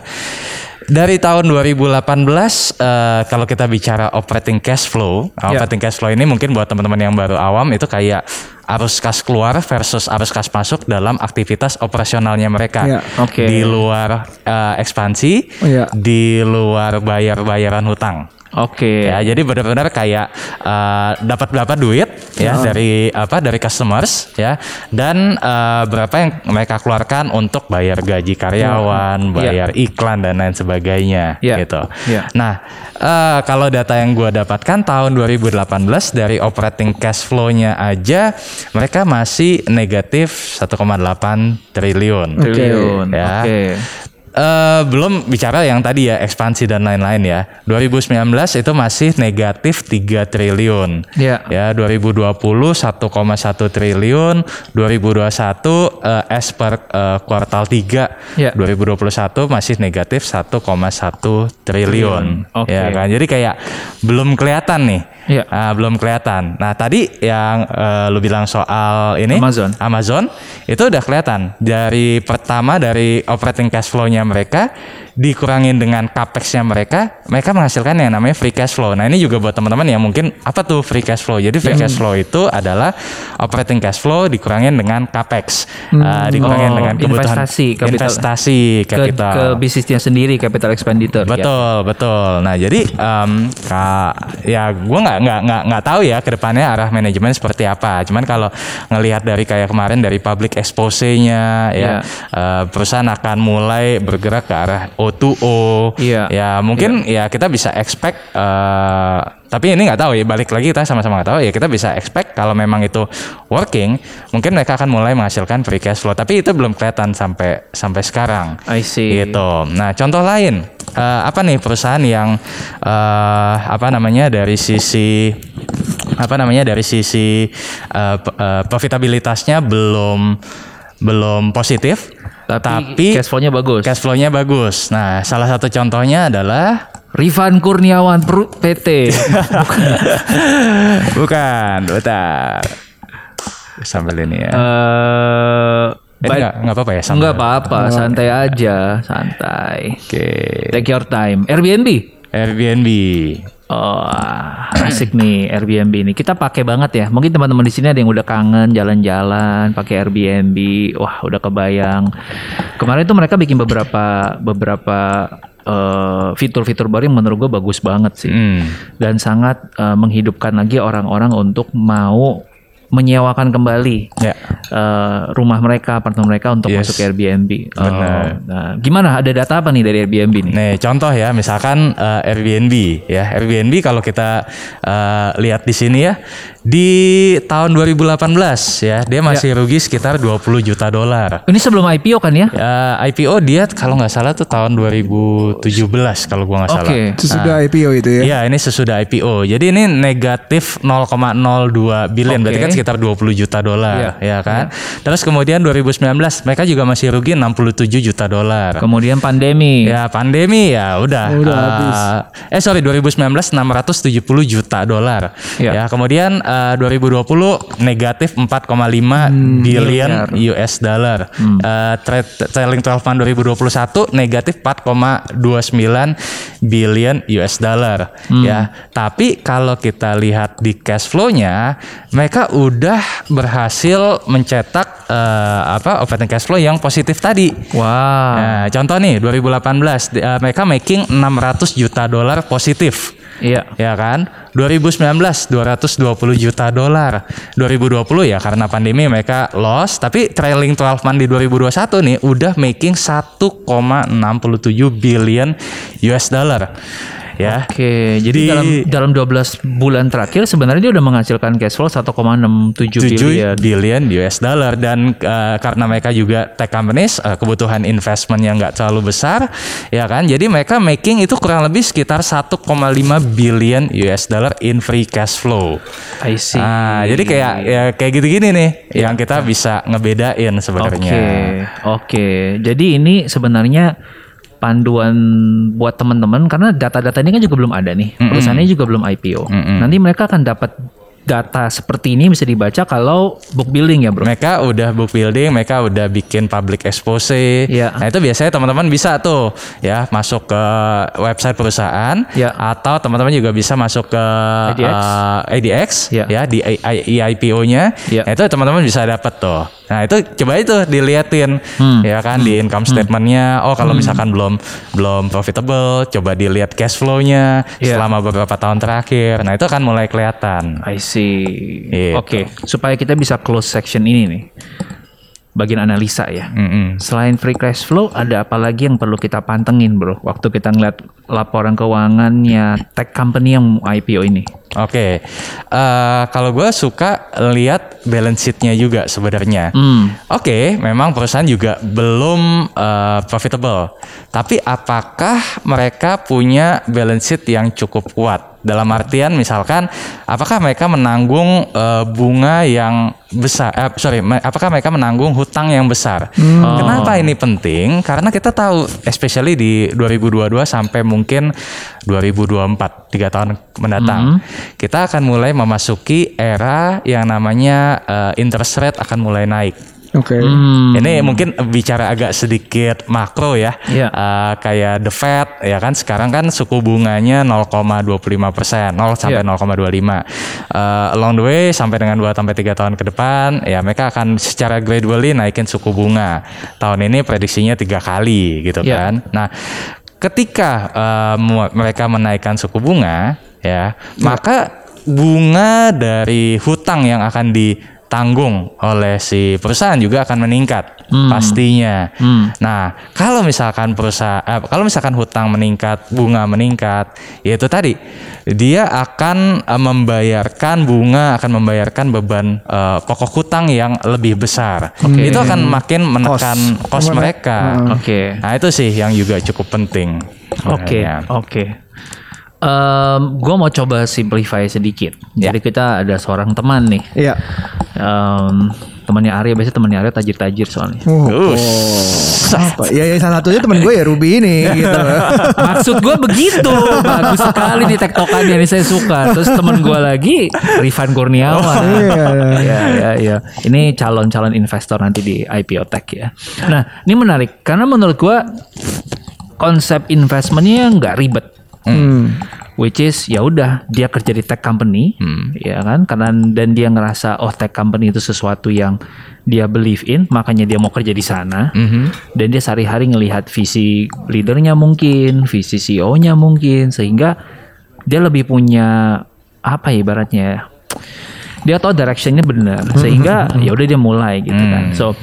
Speaker 2: Dari tahun 2018 eh, kalau kita bicara operating cash flow, nah,
Speaker 3: Ya.
Speaker 2: operating cash flow ini mungkin buat teman-teman yang baru awam itu kayak arus kas keluar versus arus kas masuk dalam aktivitas operasionalnya mereka.
Speaker 5: Ya.
Speaker 3: Oke.
Speaker 2: Di luar eh, ekspansi,
Speaker 5: Oh, ya.
Speaker 2: di luar bayar-bayaran hutang.
Speaker 3: Oke.
Speaker 2: Ya, jadi benar-benar kayak eh, dapat berapa duit ya dari apa dari customers ya dan eh, berapa yang mereka keluarkan untuk bayar gaji karyawan, bayar iklan dan lain sebagainya
Speaker 3: Iya.
Speaker 2: gitu.
Speaker 3: Iya.
Speaker 2: Nah, eh, kalau data yang gua dapatkan tahun 2018 dari operating cash flow-nya aja mereka masih negatif 1,8 triliun.
Speaker 3: Triliun.
Speaker 2: Ya.
Speaker 3: Oke.
Speaker 2: Eh, belum bicara yang tadi ya ekspansi dan lain-lain ya. 2019 itu masih negatif 3 triliun.
Speaker 3: Ya.
Speaker 2: Ya, 2020 1,1 triliun, 2021 eh, as per eh, kuartal 3
Speaker 3: Ya.
Speaker 2: 2021 masih negatif 1,1 triliun.
Speaker 3: Oke.
Speaker 2: Ya kan. Jadi kayak belum kelihatan nih.
Speaker 3: Ya.
Speaker 2: Ah, belum kelihatan. Nah, tadi yang eh, lu bilang soal ini
Speaker 3: Amazon.
Speaker 2: Amazon itu udah kelihatan dari pertama dari operating cash flow-nya mereka dikurangin dengan capex-nya mereka, mereka menghasilkan yang namanya free cash flow. Nah, ini juga buat teman-teman yang mungkin apa tuh free cash flow? Jadi free cash flow itu adalah operating cash flow dikurangin dengan capex, Ah, dikurangin
Speaker 3: Oh,
Speaker 2: dengan kebutuhan
Speaker 3: investasi capital.
Speaker 2: investasi
Speaker 3: Ke,
Speaker 2: capital.
Speaker 3: ke bisnisnya sendiri capital expenditure. ya.
Speaker 2: Betul, betul. Nah, jadi em, ka- ya gue nggak nggak nggak nggak tahu ya ke depannya arah manajemen seperti apa. Cuman kalau ngelihat dari kayak kemarin dari public expose-nya
Speaker 3: Iya.
Speaker 2: ya eh, perusahaan akan mulai bergerak ke arah O2O.
Speaker 3: Iya.
Speaker 2: Ya, mungkin ya kita bisa expect eh, tapi ini nggak tahu ya balik lagi kita sama-sama nggak tahu ya kita bisa expect kalau memang itu working mungkin mereka akan mulai menghasilkan free cash flow tapi itu belum kelihatan sampai sampai sekarang
Speaker 3: I see.
Speaker 2: gitu. Nah, contoh lain eh, apa nih perusahaan yang eh, apa namanya dari sisi apa namanya dari sisi p- eh, profitabilitasnya belum belum positif,
Speaker 3: Tapi, cash flow-nya bagus.
Speaker 2: cash flow-nya bagus. Nah, salah satu contohnya adalah
Speaker 3: Rifan Kurniawan PT.
Speaker 2: bukan, bentar. Sambil ini ya.
Speaker 3: Eh,
Speaker 2: ini
Speaker 3: baik-
Speaker 2: nggak nggak apa-apa ya? sambil-
Speaker 3: Enggak apa-apa, santai aja, santai.
Speaker 2: Oke.
Speaker 3: Take your time. Airbnb.
Speaker 2: Airbnb.
Speaker 3: Oh, asik nih Airbnb ini. Kita pakai banget ya. Mungkin teman-teman di sini ada yang udah kangen jalan-jalan pakai Airbnb. Wah, udah kebayang. Kemarin tuh mereka bikin beberapa beberapa eh, fitur-fitur baru yang menurut gue bagus banget sih.
Speaker 2: Hmm.
Speaker 3: Dan sangat eh, menghidupkan lagi orang-orang untuk mau menyewakan kembali
Speaker 2: Ya.
Speaker 3: eh, rumah mereka, apartemen mereka untuk
Speaker 2: Yes.
Speaker 3: masuk ke Airbnb. Oh,
Speaker 2: Benar.
Speaker 3: nah, gimana? Ada data apa nih dari Airbnb nih?
Speaker 2: Nih contoh ya, misalkan eh, Airbnb ya, Airbnb kalau kita eh, lihat di sini ya, di tahun 2018 ya, dia masih rugi sekitar 20 juta dolar.
Speaker 3: Ini sebelum IPO kan ya?
Speaker 2: Ya, IPO dia kalau nggak salah tuh tahun 2017 kalau gua nggak salah.
Speaker 3: Oke.
Speaker 5: Sesudah IPO itu ya.
Speaker 2: Iya, ini sesudah IPO. Jadi ini negatif 0,02 billion, berarti
Speaker 3: Oke.
Speaker 2: kan sekitar 20 juta dolar,
Speaker 3: Iya.
Speaker 2: ya kan? Terus kemudian 2019 mereka juga masih rugi 67 juta dolar.
Speaker 3: Kemudian pandemi.
Speaker 2: Ya pandemi ya udah.
Speaker 5: Oh, udah
Speaker 2: Eh,
Speaker 5: habis.
Speaker 2: Eh sorry 2019 670 juta dolar.
Speaker 3: Ya.
Speaker 2: Ya. kemudian eh, 2020 negatif 4,5 billion US dollar. Eh, trade trailing 12 month 2021 negatif 4,29 billion US dollar. Ya, tapi kalau kita lihat di cash flow-nya, mereka udah berhasil mencetak eh, apa operating cash flow yang positif tadi.
Speaker 3: Wow.
Speaker 2: Nah, contoh nih 2018 di- eh, mereka making 600 juta dolar positif.
Speaker 3: Iya.
Speaker 2: Ya kan? 2019 220 juta dolar. 2020 ya karena pandemi mereka loss, tapi trailing 12 month di 2021 nih udah making 1,67 billion US dollar. Ya.
Speaker 3: Oke, jadi dalam dalam 12 bulan terakhir sebenarnya dia udah menghasilkan cash flow 1,67
Speaker 2: 7
Speaker 3: bilion.
Speaker 2: billion US dollar dan uh, karena mereka juga tech companies uh, kebutuhan investment yang nggak terlalu besar ya kan jadi mereka making itu kurang lebih sekitar 1,5 billion US dollar in free cash flow.
Speaker 3: I see.
Speaker 2: Nah, jadi kayak ya kayak gitu-gini nih yang kita bisa ngebedain
Speaker 3: Oke,
Speaker 2: sebenarnya.
Speaker 3: oke. Jadi ini sebenarnya panduan buat teman-teman karena data-data ini kan juga belum ada nih. Perusahaannya juga belum IPO. Nanti mereka akan dapat data seperti ini bisa dibaca kalau book building ya, Bro.
Speaker 2: Mereka udah book building, mereka udah bikin public expose.
Speaker 3: Iya.
Speaker 2: Nah itu biasanya teman-teman bisa tuh ya masuk ke website perusahaan
Speaker 3: Iya.
Speaker 2: atau teman-teman juga bisa masuk ke
Speaker 3: ADX.
Speaker 2: eh, ADX
Speaker 3: Iya.
Speaker 2: ya di IPO-nya.
Speaker 3: Iya.
Speaker 2: Nah itu teman-teman bisa dapat tuh. Nah itu coba itu diliatin
Speaker 3: Hmm.
Speaker 2: ya kan di income statementnya. Oh kalau misalkan belum belum profitable, coba dilihat cash flow-nya
Speaker 3: Iya.
Speaker 2: selama beberapa tahun terakhir. Nah itu akan mulai kelihatan.
Speaker 3: I see.
Speaker 2: Gitu.
Speaker 3: Oke, supaya kita bisa close section ini nih. Bagian analisa ya.
Speaker 2: Mm-mm.
Speaker 3: Selain free cash flow, ada apa lagi yang perlu kita pantengin, Bro? Waktu kita ngeliat laporan keuangannya tech company yang IPO ini.
Speaker 2: Oke, Eh, kalau gue suka lihat balance sheet-nya juga sebenarnya.
Speaker 3: Hmm.
Speaker 2: Oke, memang perusahaan juga belum eh, profitable, tapi apakah mereka punya balance sheet yang cukup kuat? Dalam artian misalkan, apakah mereka menanggung eh, bunga yang besar? Eh, sorry, apakah mereka menanggung hutang yang besar? Kenapa ini penting? Karena kita tahu, especially di 2022 sampai mungkin 2024, tiga tahun mendatang, kita akan mulai memasuki era yang namanya eh, interest rate akan mulai naik.
Speaker 5: Oke.
Speaker 3: Hmm.
Speaker 2: Ini mungkin bicara agak sedikit makro ya,
Speaker 3: Iya.
Speaker 2: Eh, kayak the Fed ya kan sekarang kan suku bunganya 0,25 persen, 0 sampai
Speaker 3: Iya.
Speaker 2: 0,25. Eh, along the way sampai dengan 2 sampai 3 tahun ke depan, ya mereka akan secara gradually naikin suku bunga. Tahun ini prediksinya tiga kali gitu
Speaker 3: Iya.
Speaker 2: kan. Nah, ketika mu- mereka menaikkan suku bunga, ya maka bunga dari hutang yang akan ditanggung oleh si perusahaan juga akan meningkat pastinya. Nah, kalau misalkan perusahaan eh, kalau misalkan hutang meningkat, bunga meningkat, ya itu tadi dia akan eh, membayarkan bunga akan membayarkan beban eh, pokok hutang yang lebih besar. Itu akan makin menekan
Speaker 5: cost,
Speaker 2: mereka.
Speaker 3: Oke.
Speaker 2: Nah, itu sih yang juga cukup penting.
Speaker 3: Oke,
Speaker 2: sebenarnya.
Speaker 3: Oke. gue mau coba simplify sedikit. Jadi kita ada seorang teman nih.
Speaker 5: Iya.
Speaker 3: Em, temannya Arya biasanya temannya Arya tajir-tajir soalnya.
Speaker 5: Oh,
Speaker 2: Us.
Speaker 5: apa? Ya, ya salah satunya teman gue ya Ruby ini gitu.
Speaker 3: Maksud gue begitu. Bagus sekali nih tektokannya nih saya suka. Terus teman gue lagi Rifan Kurniawan.
Speaker 5: Iya.
Speaker 3: ya, ya, ya. Ini calon-calon investor nanti di IPO Tech ya. Nah, ini menarik karena menurut gue konsep investmentnya nggak ribet.
Speaker 5: Hmm.
Speaker 3: Which is ya udah dia kerja di tech company, ya kan? Karena dan dia ngerasa oh tech company itu sesuatu yang dia believe in, makanya dia mau kerja di sana. Dan dia sehari-hari ngelihat visi leadernya mungkin, visi CEO-nya mungkin, sehingga dia lebih punya apa ya ibaratnya ya, dia tahu directionnya benar, sehingga ya udah dia mulai gitu kan. So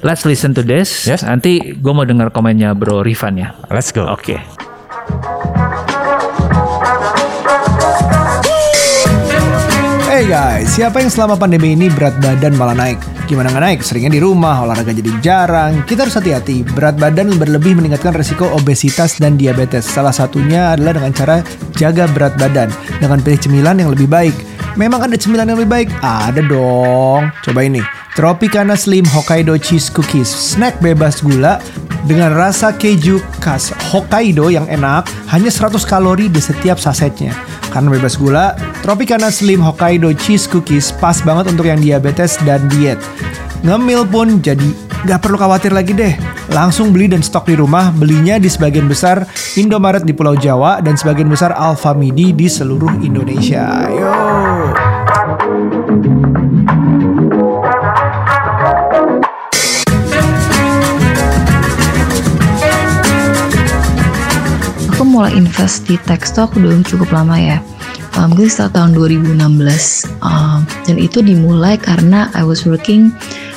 Speaker 3: let's listen to this.
Speaker 2: Yes.
Speaker 3: Nanti gue mau dengar komennya Bro Rifan ya.
Speaker 2: Let's go.
Speaker 3: Oke.
Speaker 5: Hey guys, siapa yang selama pandemi ini berat badan malah naik? Gimana nggak naik? Seringnya di rumah, olahraga jadi jarang. Kita harus hati-hati. Berat badan berlebih meningkatkan resiko obesitas dan diabetes. Salah satunya adalah dengan cara jaga berat badan dengan pilih cemilan yang lebih baik. Memang ada cemilan yang lebih baik? Ada dong. Coba ini. Tropicana Slim Hokkaido Cheese Cookies. Snack bebas gula dengan rasa keju khas Hokkaido yang enak, hanya 100 kalori di setiap sasetnya. Karena bebas gula, Tropicana Slim Hokkaido Cheese Cookies pas banget untuk yang diabetes dan diet. Ngemil pun jadi nggak perlu khawatir lagi deh. Langsung beli dan stok di rumah, belinya di sebagian besar Indomaret di Pulau Jawa dan sebagian besar Alfamidi di seluruh Indonesia. Yo.
Speaker 4: Mulai invest di tech stock udah cukup lama ya. Um, mungkin setelah tahun 2016 um, dan itu dimulai karena I was working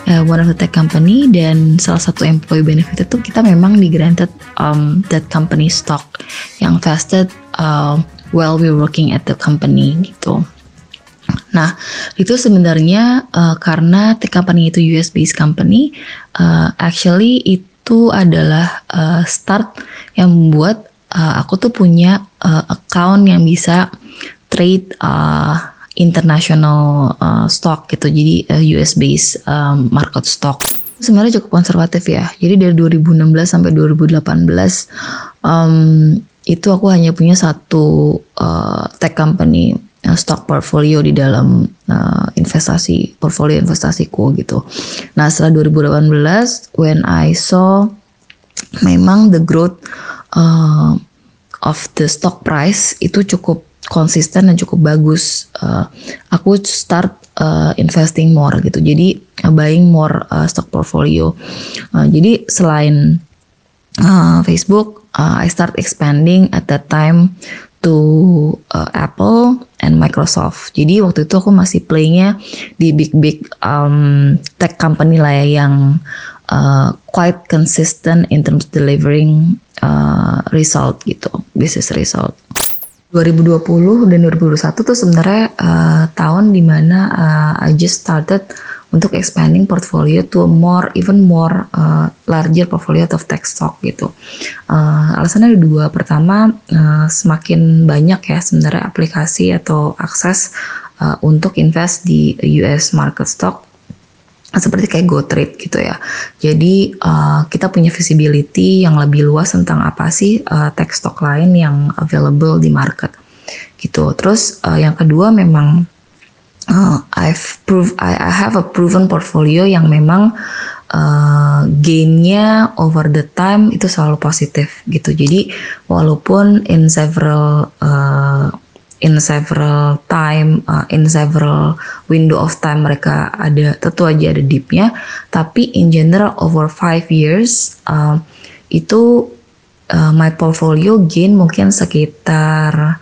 Speaker 4: uh, one of the tech company dan salah satu employee benefit itu kita memang di granted um, that company stock yang vested um, while we working at the company gitu. Nah, itu sebenarnya uh, karena tech company itu US based company, uh, actually itu adalah uh, start yang membuat uh, aku tuh punya uh, account yang bisa trade uh, international uh, stock gitu. Jadi uh, US based um, market stock. Sebenarnya cukup konservatif ya. Jadi dari 2016 sampai 2018 um, itu aku hanya punya satu uh, tech company stock portfolio di dalam uh, investasi portfolio investasiku gitu. Nah setelah 2018 when I saw memang the growth uh, of the stock price itu cukup konsisten dan cukup bagus. Uh, aku start uh, investing more gitu. Jadi uh, buying more uh, stock portfolio. Uh, jadi selain uh, Facebook, uh, I start expanding at that time to uh, Apple and Microsoft. Jadi waktu itu aku masih playnya di big big um, tech company lah ya yang uh, quite consistent in terms delivering uh, result gitu, business result. 2020 dan 2021 tuh sebenarnya uh, tahun di mana uh, I just started untuk expanding portfolio to a more even more uh, larger portfolio of tech stock gitu. Uh, alasannya ada dua. Pertama, uh, semakin banyak ya sebenarnya aplikasi atau akses uh, untuk invest di US market stock seperti kayak GoTrade gitu ya. Jadi uh, kita punya visibility yang lebih luas tentang apa sih uh, tech stock lain yang available di market gitu. Terus uh, yang kedua memang uh, I've prove I, I have a proven portfolio yang memang uh, gainnya over the time itu selalu positif gitu. Jadi walaupun in several uh, in several time uh, in several window of time mereka ada tentu aja ada dipnya tapi in general over five years uh, itu uh, my portfolio gain mungkin sekitar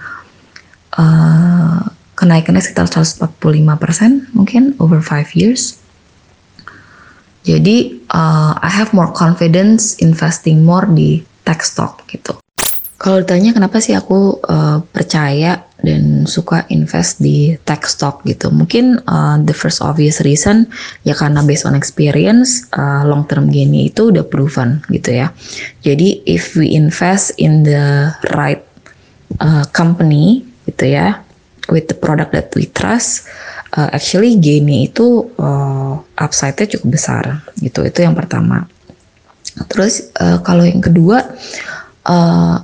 Speaker 4: uh, kenaikannya sekitar 145% mungkin over five years. Jadi uh, I have more confidence investing more di tech stock gitu. Kalau ditanya kenapa sih aku uh, percaya dan suka invest di tech stock gitu, mungkin uh, the first obvious reason ya karena based on experience uh, long term gainnya itu udah proven gitu ya. Jadi if we invest in the right uh, company gitu ya, with the product that we trust, uh, actually gainnya itu uh, upside-nya cukup besar gitu. Itu yang pertama. Terus uh, kalau yang kedua uh,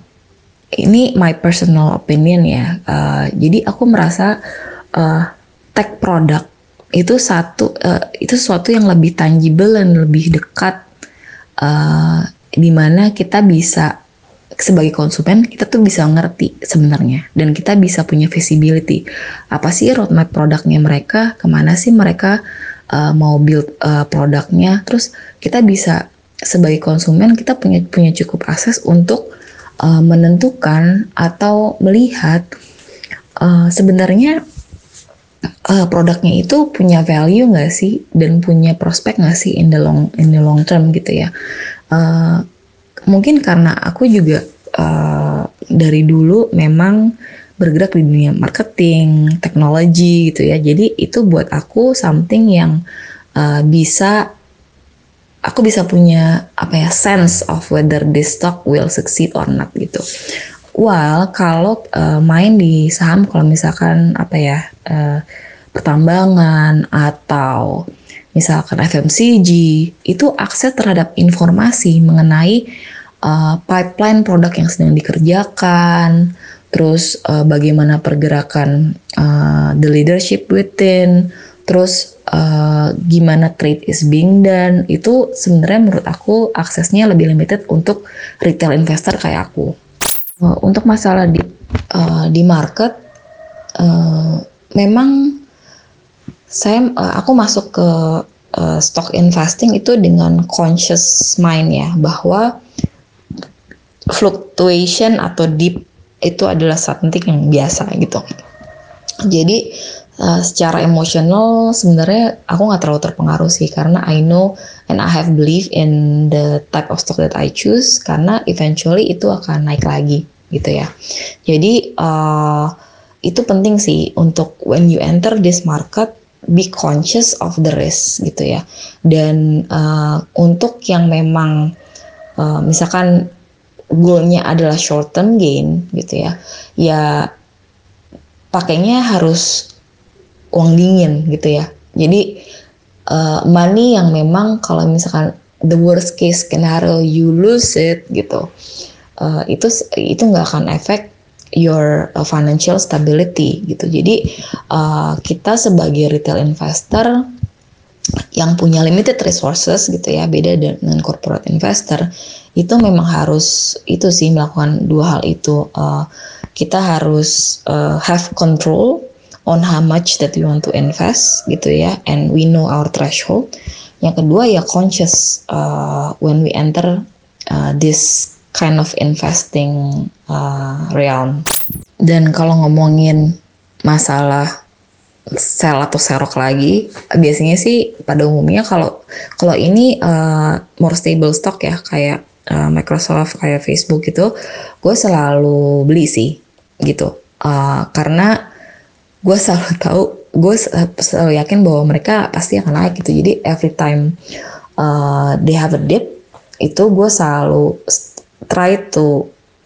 Speaker 4: ini my personal opinion ya. Uh, jadi aku merasa uh, tech product itu satu uh, itu sesuatu yang lebih tangible dan lebih dekat uh, di mana kita bisa sebagai konsumen kita tuh bisa ngerti sebenarnya. Dan kita bisa punya visibility. Apa sih roadmap produknya mereka? Ke mana sih mereka uh, mau build uh, produknya? Terus kita bisa sebagai konsumen kita punya punya cukup akses untuk uh, menentukan atau melihat uh, sebenarnya uh, produknya itu punya value nggak sih? Dan punya prospek nggak sih in the long in the long term gitu ya? Uh, mungkin karena aku juga uh, dari dulu memang bergerak di dunia marketing teknologi gitu ya. Jadi itu buat aku something yang uh, bisa aku bisa punya apa ya sense of whether this stock will succeed or not gitu. Well, kalau uh, main di saham kalau misalkan apa ya uh, pertambangan atau misalkan FMCG itu akses terhadap informasi mengenai uh, pipeline produk yang sedang dikerjakan, terus uh, bagaimana pergerakan uh, the leadership within, terus uh, gimana trade is being done itu sebenarnya menurut aku aksesnya lebih limited untuk retail investor kayak aku. Uh, untuk masalah di uh, di market uh, memang saya uh, aku masuk ke uh, stock investing itu dengan conscious mind ya bahwa fluctuation atau dip itu adalah something yang biasa gitu. Jadi uh, secara emosional sebenarnya aku nggak terlalu terpengaruh sih karena I know and I have belief in the type of stock that I choose karena eventually itu akan naik lagi gitu ya. Jadi uh, itu penting sih untuk when you enter this market be conscious of the risk gitu ya. Dan uh, untuk yang memang uh, misalkan goalnya adalah short term gain gitu ya, ya pakainya harus uang dingin gitu ya. Jadi uh, money yang memang kalau misalkan the worst case scenario you lose it gitu, uh, itu itu nggak akan efek your uh, financial stability gitu. Jadi uh, kita sebagai retail investor yang punya limited resources gitu ya, beda dengan corporate investor itu memang harus itu sih melakukan dua hal itu. Uh, kita harus uh, have control on how much that we want to invest gitu ya, and we know our threshold. Yang kedua ya conscious uh, when we enter uh, this kind of investing uh, realm. Dan kalau ngomongin masalah sell atau serok lagi, biasanya sih pada umumnya kalau kalau ini uh, more stable stock ya kayak uh, Microsoft, kayak Facebook gitu, gue selalu beli sih gitu. Uh, karena gue selalu tahu, gue selalu yakin bahwa mereka pasti akan naik gitu. Jadi every time uh, they have a dip, itu gue selalu try to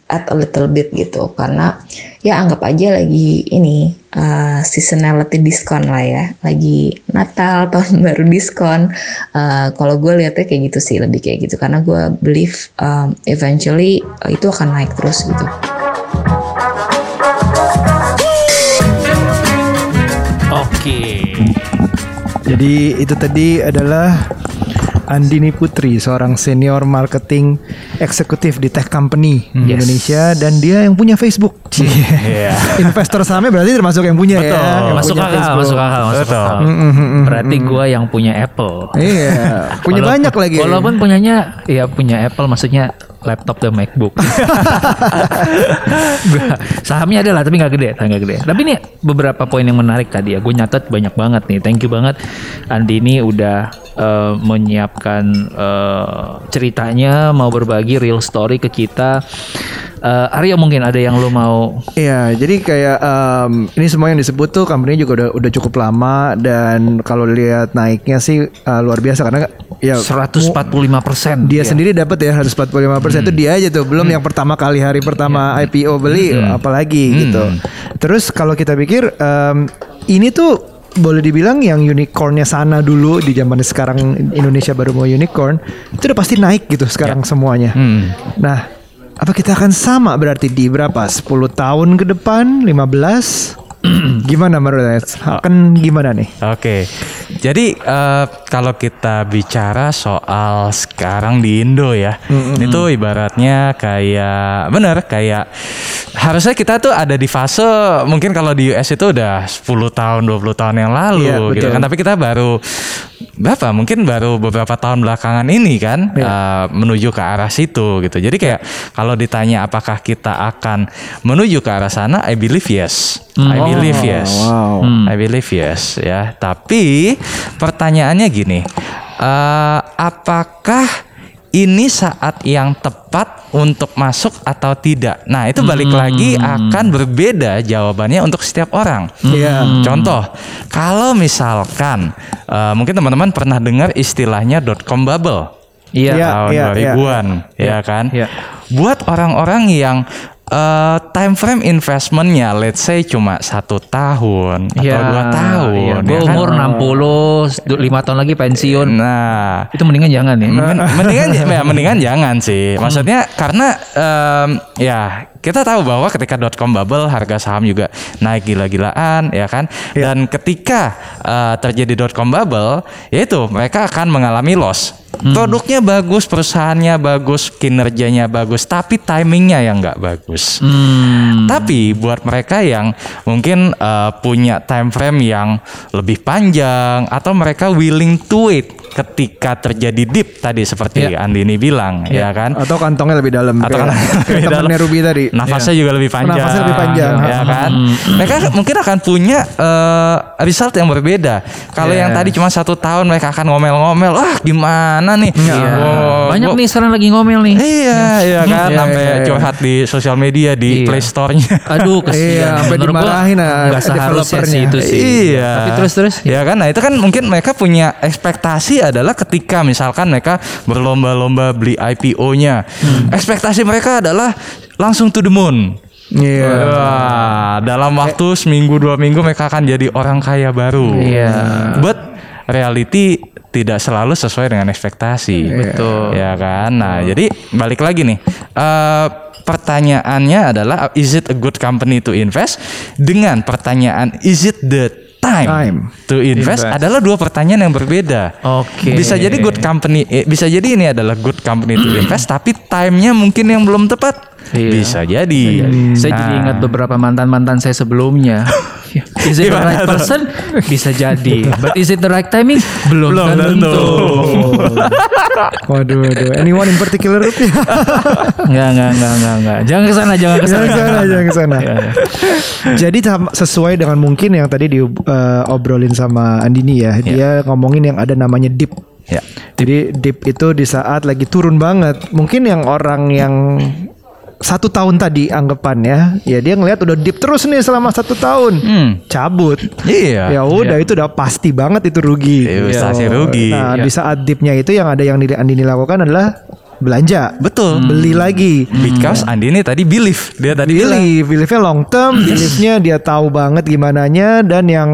Speaker 4: add a little bit gitu karena ya anggap aja lagi ini uh, seasonality diskon lah ya lagi Natal tahun baru diskon uh, kalau gue lihatnya kayak gitu sih lebih kayak gitu karena gue believe um, eventually uh, itu akan naik terus gitu.
Speaker 5: Jadi itu tadi adalah Andini Putri, seorang senior marketing eksekutif di tech company di
Speaker 3: Yes.
Speaker 5: Indonesia dan dia yang punya Facebook.
Speaker 2: Iya.
Speaker 5: Investor sahamnya berarti termasuk yang punya ya. yang
Speaker 3: masuk
Speaker 5: punya
Speaker 3: akal,
Speaker 5: Facebook.
Speaker 3: masuk akal, masuk
Speaker 2: Betul.
Speaker 3: akal.
Speaker 5: Mm,
Speaker 3: Berarti gua yang punya Apple.
Speaker 5: Iya, punya
Speaker 3: Walaupun-
Speaker 5: banyak lagi.
Speaker 3: Walaupun punyanya ya punya Apple maksudnya laptop dan MacBook. Gua- sahamnya ada lah tapi nggak gede, nggak gede. Tapi ini beberapa poin yang menarik tadi ya. Gue nyatet banyak banget nih. Thank you banget Andi ini udah eh, menyiapkan eh, ceritanya mau berbagi real story ke kita. Eh, Aryo mungkin ada yang lo mau?
Speaker 5: Iya, jadi kayak em, ini semua yang disebut tuh company juga udah udah cukup lama. Dan kalau lihat naiknya sih eh, luar biasa. Karena ya
Speaker 3: 145 persen.
Speaker 5: dia sendiri dapat ya 145% itu dia aja tuh. Belum yang pertama kali hari pertama IPO beli apalagi gitu. Terus kalau kita pikir em, ini tuh boleh dibilang yang unicornnya sana dulu di zaman sekarang Indonesia baru mau unicorn itu udah pasti naik gitu sekarang semuanya. Nah apa kita akan sama berarti di berapa? 10 tahun ke depan? 15 gimana menurut Alex? akan gimana nih?
Speaker 2: Oke, jadi eh, kalau kita bicara soal sekarang di Indo ya, itu ibaratnya kayak bener kayak harusnya kita tuh ada di fase mungkin kalau di US itu udah 10 tahun 20 tahun yang lalu
Speaker 5: Iya,
Speaker 2: gitu
Speaker 5: betul.
Speaker 2: kan, tapi kita baru berapa mungkin baru beberapa tahun belakangan ini kan eh, menuju ke arah situ gitu. Jadi kayak kalau ditanya apakah kita akan menuju ke arah sana, I believe yes. I believe yes.
Speaker 5: wow.
Speaker 2: I believe yes ya. Tapi pertanyaannya gini, eh, apakah ini saat yang tepat untuk masuk atau tidak? Nah itu balik lagi akan berbeda jawabannya untuk setiap orang.
Speaker 5: Iya.
Speaker 2: Contoh, kalau misalkan eh, mungkin teman-teman pernah dengar istilahnya dot-com bubble
Speaker 3: Iya.
Speaker 5: Iya.
Speaker 2: tahun 2000-an, ya kan?
Speaker 3: Iya.
Speaker 2: Buat orang-orang yang eh, time frame investmentnya, let's say cuma satu tahun atau dua tahun,
Speaker 3: Gue
Speaker 2: ya kan?
Speaker 3: Iya, umur 60, 5 tahun lagi pensiun.
Speaker 2: Nah,
Speaker 3: Itu mendingan jangan ya.
Speaker 2: Men- mendingan ya mendingan jangan sih. Maksudnya karena em, ya kita tahu bahwa ketika dotcom bubble harga saham juga naik gila-gilaan ya kan? Dan ketika uh, terjadi dotcom bubble yaitu mereka akan mengalami loss. Produknya bagus perusahaannya bagus kinerjanya bagus tapi timingnya yang nggak bagus. Tapi buat mereka yang mungkin uh, punya time frame yang lebih panjang atau mereka willing to wait ketika terjadi dip tadi seperti Andini bilang ya kan?
Speaker 5: Atau kantongnya lebih dalam.
Speaker 2: atau
Speaker 5: kayak-
Speaker 2: kan
Speaker 5: kayak temennya Ruby tadi.
Speaker 2: Nafasnya juga lebih panjang
Speaker 5: Nafasnya lebih panjang.
Speaker 2: ya kan mereka mungkin akan punya eh, result yang berbeda kalau yang tadi cuma satu tahun mereka akan ngomel-ngomel ah gimana nih Gua-
Speaker 3: Banyak
Speaker 2: gua-
Speaker 3: nih sekarang lagi ngomel nih.
Speaker 2: iya iya kan
Speaker 5: Iya,
Speaker 2: sampai
Speaker 5: iya, iya.
Speaker 2: curhat di sosial media di
Speaker 3: Iya.
Speaker 2: Play Store-nya
Speaker 3: Aduh kesian.
Speaker 5: Iya, sampai dimarahin, ah,
Speaker 3: nggak seharusnya sih
Speaker 5: developernya.
Speaker 3: itu sih.
Speaker 2: Iya.
Speaker 3: Tapi terus terus.
Speaker 2: Ya kan, nah itu kan mungkin mereka punya ekspektasi adalah ketika misalkan mereka berlomba-lomba beli IPO-nya,
Speaker 3: Hmm.
Speaker 2: ekspektasi mereka adalah langsung to the moon.
Speaker 5: Iya.
Speaker 2: Wah, dalam waktu seminggu dua minggu mereka akan jadi orang kaya baru.
Speaker 3: Iya.
Speaker 2: But reality tidak selalu sesuai dengan ekspektasi.
Speaker 3: Betul.
Speaker 2: Ya kan. Nah, jadi balik lagi nih. Eh, pertanyaannya adalah is it a good company to invest? Dengan pertanyaan is it the time,
Speaker 5: Time.
Speaker 2: to invest, adalah dua pertanyaan yang berbeda.
Speaker 3: Oke.
Speaker 2: Bisa jadi good company, eh, bisa jadi ini adalah good company to invest, tapi time-nya mungkin yang belum tepat.
Speaker 3: Iya.
Speaker 2: Bisa jadi.
Speaker 3: Saya jadi
Speaker 2: Nah.
Speaker 3: ingat beberapa mantan-mantan saya sebelumnya. Is it the right person? Bisa jadi. But is it the right timing? Belum,
Speaker 2: Belum
Speaker 3: tentu.
Speaker 2: tentu.
Speaker 5: Waduh, waduh. Anyone in particular?
Speaker 3: Enggak, enggak, enggak, enggak, enggak. Jangan ke sana, jangan ke sana.
Speaker 5: Jangan ke sana, jangan ke sana. Jadi sama- sesuai dengan mungkin yang tadi diobrolin sama Andini ya, dia ngomongin yang ada namanya dip.
Speaker 2: Ya.
Speaker 5: Jadi dip itu di saat lagi turun banget. Mungkin yang orang yang satu tahun tadi anggapannya, ya dia ngelihat udah dip terus nih selama satu tahun,
Speaker 2: Hmm.
Speaker 5: cabut.
Speaker 2: Iya.
Speaker 5: Ya udah itu udah pasti banget itu rugi.
Speaker 2: Iya, pasti rugi.
Speaker 5: Nah
Speaker 3: Iya.
Speaker 5: di saat dipnya itu yang ada yang Andini lakukan adalah belanja,
Speaker 2: Betul.
Speaker 5: beli lagi.
Speaker 2: Because Andini tadi believe, dia tadi bilang.
Speaker 5: Believe, believe-nya long term, believe-nya dia tahu banget gimananya dan yang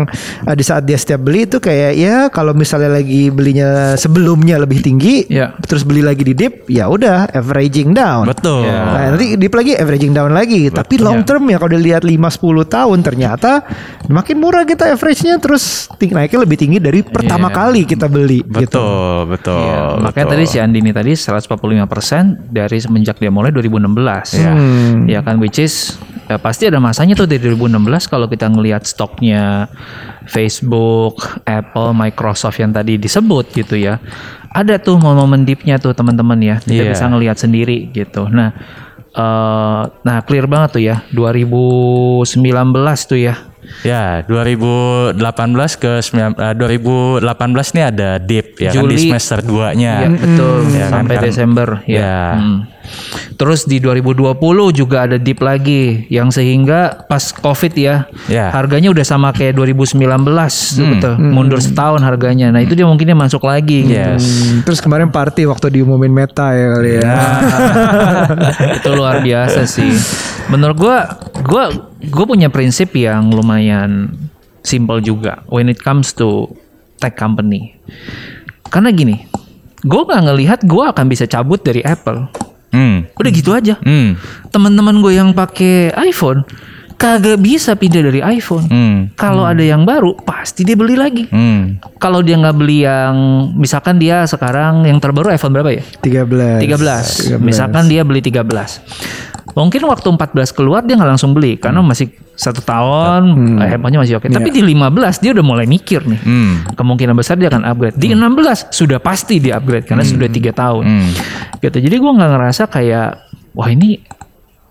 Speaker 5: uh, di saat dia setiap beli itu kayak ya kalau misalnya lagi belinya sebelumnya lebih tinggi,
Speaker 3: Ya.
Speaker 5: terus beli lagi di dip, ya udah averaging down.
Speaker 2: Betul.
Speaker 5: Nah, nanti dip lagi averaging down lagi. Tapi long term ya kalau dilihat 5 10 tahun ternyata makin murah kita average-nya terus naiknya lebih tinggi dari pertama kali kita beli gitu.
Speaker 2: Betul, betul.
Speaker 3: Iya, makanya
Speaker 2: betul.
Speaker 3: tadi si Andini tadi 145% dari semenjak dia mulai 2016.
Speaker 2: Iya.
Speaker 3: Ya kan which is ya pasti ada masanya tuh dari 2016 kalau kita ngelihat stoknya Facebook, Apple, Microsoft yang tadi disebut gitu ya. Ada tuh momen dipnya tuh teman-teman ya. Kita
Speaker 2: Iya.
Speaker 3: bisa ngelihat sendiri gitu. Nah, eh nah clear banget tuh ya 2019 tuh ya.
Speaker 2: Ya, 2018 ke 9, eh, 2018 nih ada dip ya kan di
Speaker 3: Juli.
Speaker 2: semester 2-nya.
Speaker 3: Iya betul
Speaker 2: Ya kan,
Speaker 3: sampai
Speaker 2: kan.
Speaker 3: Desember ya.
Speaker 2: Ya.
Speaker 3: Hmm. Terus di 2020 juga ada dip lagi yang sehingga pas Covid ya,
Speaker 2: Ya.
Speaker 3: harganya udah sama kayak 2019 tuh betul. Mundur setahun harganya. Nah, itu dia mungkin dia masuk lagi gitu.
Speaker 2: Yes.
Speaker 5: Hmm, terus kemarin party waktu diumumin meta ya kali ya.
Speaker 3: itu luar biasa sih. Menurut gua, gua gua punya prinsip yang lumayan simple juga when it comes to tech company. Karena gini, gua nggak ngelihat gua akan bisa cabut dari Apple.
Speaker 2: Hmm.
Speaker 3: Udah gitu aja.
Speaker 2: Hmm.
Speaker 3: Teman-teman gue yang pakai iPhone kagak bisa pindah dari iPhone.
Speaker 2: Hmm.
Speaker 3: Kalau ada yang baru pasti dia beli lagi.
Speaker 2: Hmm.
Speaker 3: Kalau dia nggak beli yang misalkan dia sekarang yang terbaru iPhone berapa ya?
Speaker 5: 13.
Speaker 3: 13. Misalkan dia beli 13. Mungkin waktu 14 keluar dia nggak langsung beli karena masih satu tahun eh, handphonenya masih oke. Tapi di 15 dia udah mulai mikir nih.
Speaker 2: Hmm.
Speaker 3: Kemungkinan besar dia akan upgrade. Di 16 sudah pasti di upgrade karena sudah tiga tahun.
Speaker 2: Hmm.
Speaker 3: Gitu. Jadi gua nggak ngerasa kayak wah ini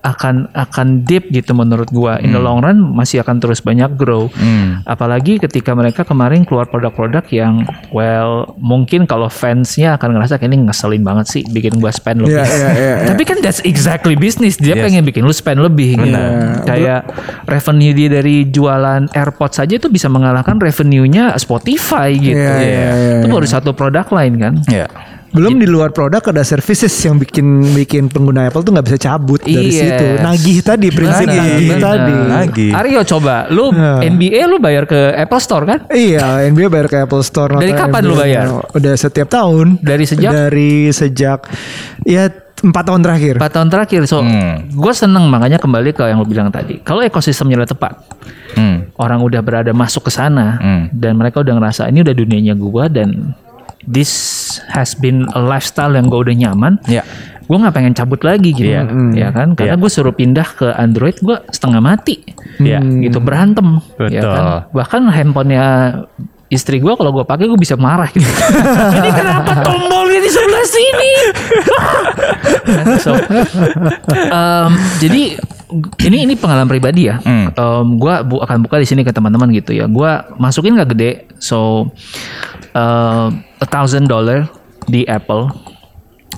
Speaker 3: akan akan deep gitu menurut gua in the long run masih akan terus banyak grow
Speaker 2: Hmm.
Speaker 3: apalagi ketika mereka kemarin keluar produk-produk yang well mungkin kalau fansnya akan ngerasa kayak ini ngeselin banget sih bikin gua spend lebih
Speaker 5: Iya, iya, iya, iya.
Speaker 3: tapi kan that's exactly business dia
Speaker 2: Yes.
Speaker 3: pengen bikin lu spend lebih gitu. kayak revenue dia dari jualan AirPods saja itu bisa mengalahkan revenue-nya Spotify gitu
Speaker 5: Iya, iya, iya,
Speaker 3: itu baru satu produk lain kan
Speaker 2: Ya.
Speaker 5: Belum di luar produk ada services yang bikin bikin pengguna Apple tuh nggak bisa cabut dari
Speaker 3: Yes.
Speaker 5: situ. Nagih tadi prinsip
Speaker 2: Nagih,
Speaker 5: nagih, tadi.
Speaker 2: Nagih.
Speaker 3: Aryo coba lu
Speaker 5: Iya.
Speaker 3: NBA lu bayar ke Apple Store kan
Speaker 5: Iya, NBA bayar ke Apple Store.
Speaker 3: Dari kapan
Speaker 5: NBA.
Speaker 3: lu bayar?
Speaker 5: Udah setiap tahun.
Speaker 3: Dari sejak?
Speaker 5: Dari sejak ya Empat tahun terakhir.
Speaker 3: Empat tahun terakhir. So,
Speaker 2: Hmm.
Speaker 3: gue seneng makanya kembali ke yang lo bilang tadi. Kalau ekosistemnya udah tepat,
Speaker 2: Hmm.
Speaker 3: orang udah berada masuk ke sana
Speaker 2: Hmm.
Speaker 3: dan mereka udah ngerasa ini udah dunianya gua dan this has been a lifestyle yang gue udah nyaman.
Speaker 2: Ya.
Speaker 3: Gue nggak pengen cabut lagi gitu,
Speaker 2: Iya.
Speaker 3: ya kan? Karena
Speaker 2: Iya.
Speaker 3: gue suruh pindah ke Android, gue setengah mati,
Speaker 2: Iya.
Speaker 3: gitu berantem, ya
Speaker 2: Betul.
Speaker 3: kan? Bahkan handphonenya istri gue kalau gue pakai gue bisa marah gitu. ini kenapa tombolnya di sebelah sini? so, um, jadi ini ini pengalaman pribadi ya.
Speaker 2: Hmm.
Speaker 3: Um, gue bu- akan buka di sini ke teman-teman gitu ya. Gue masukin nggak gede, so uh, a thousand dollar di Apple,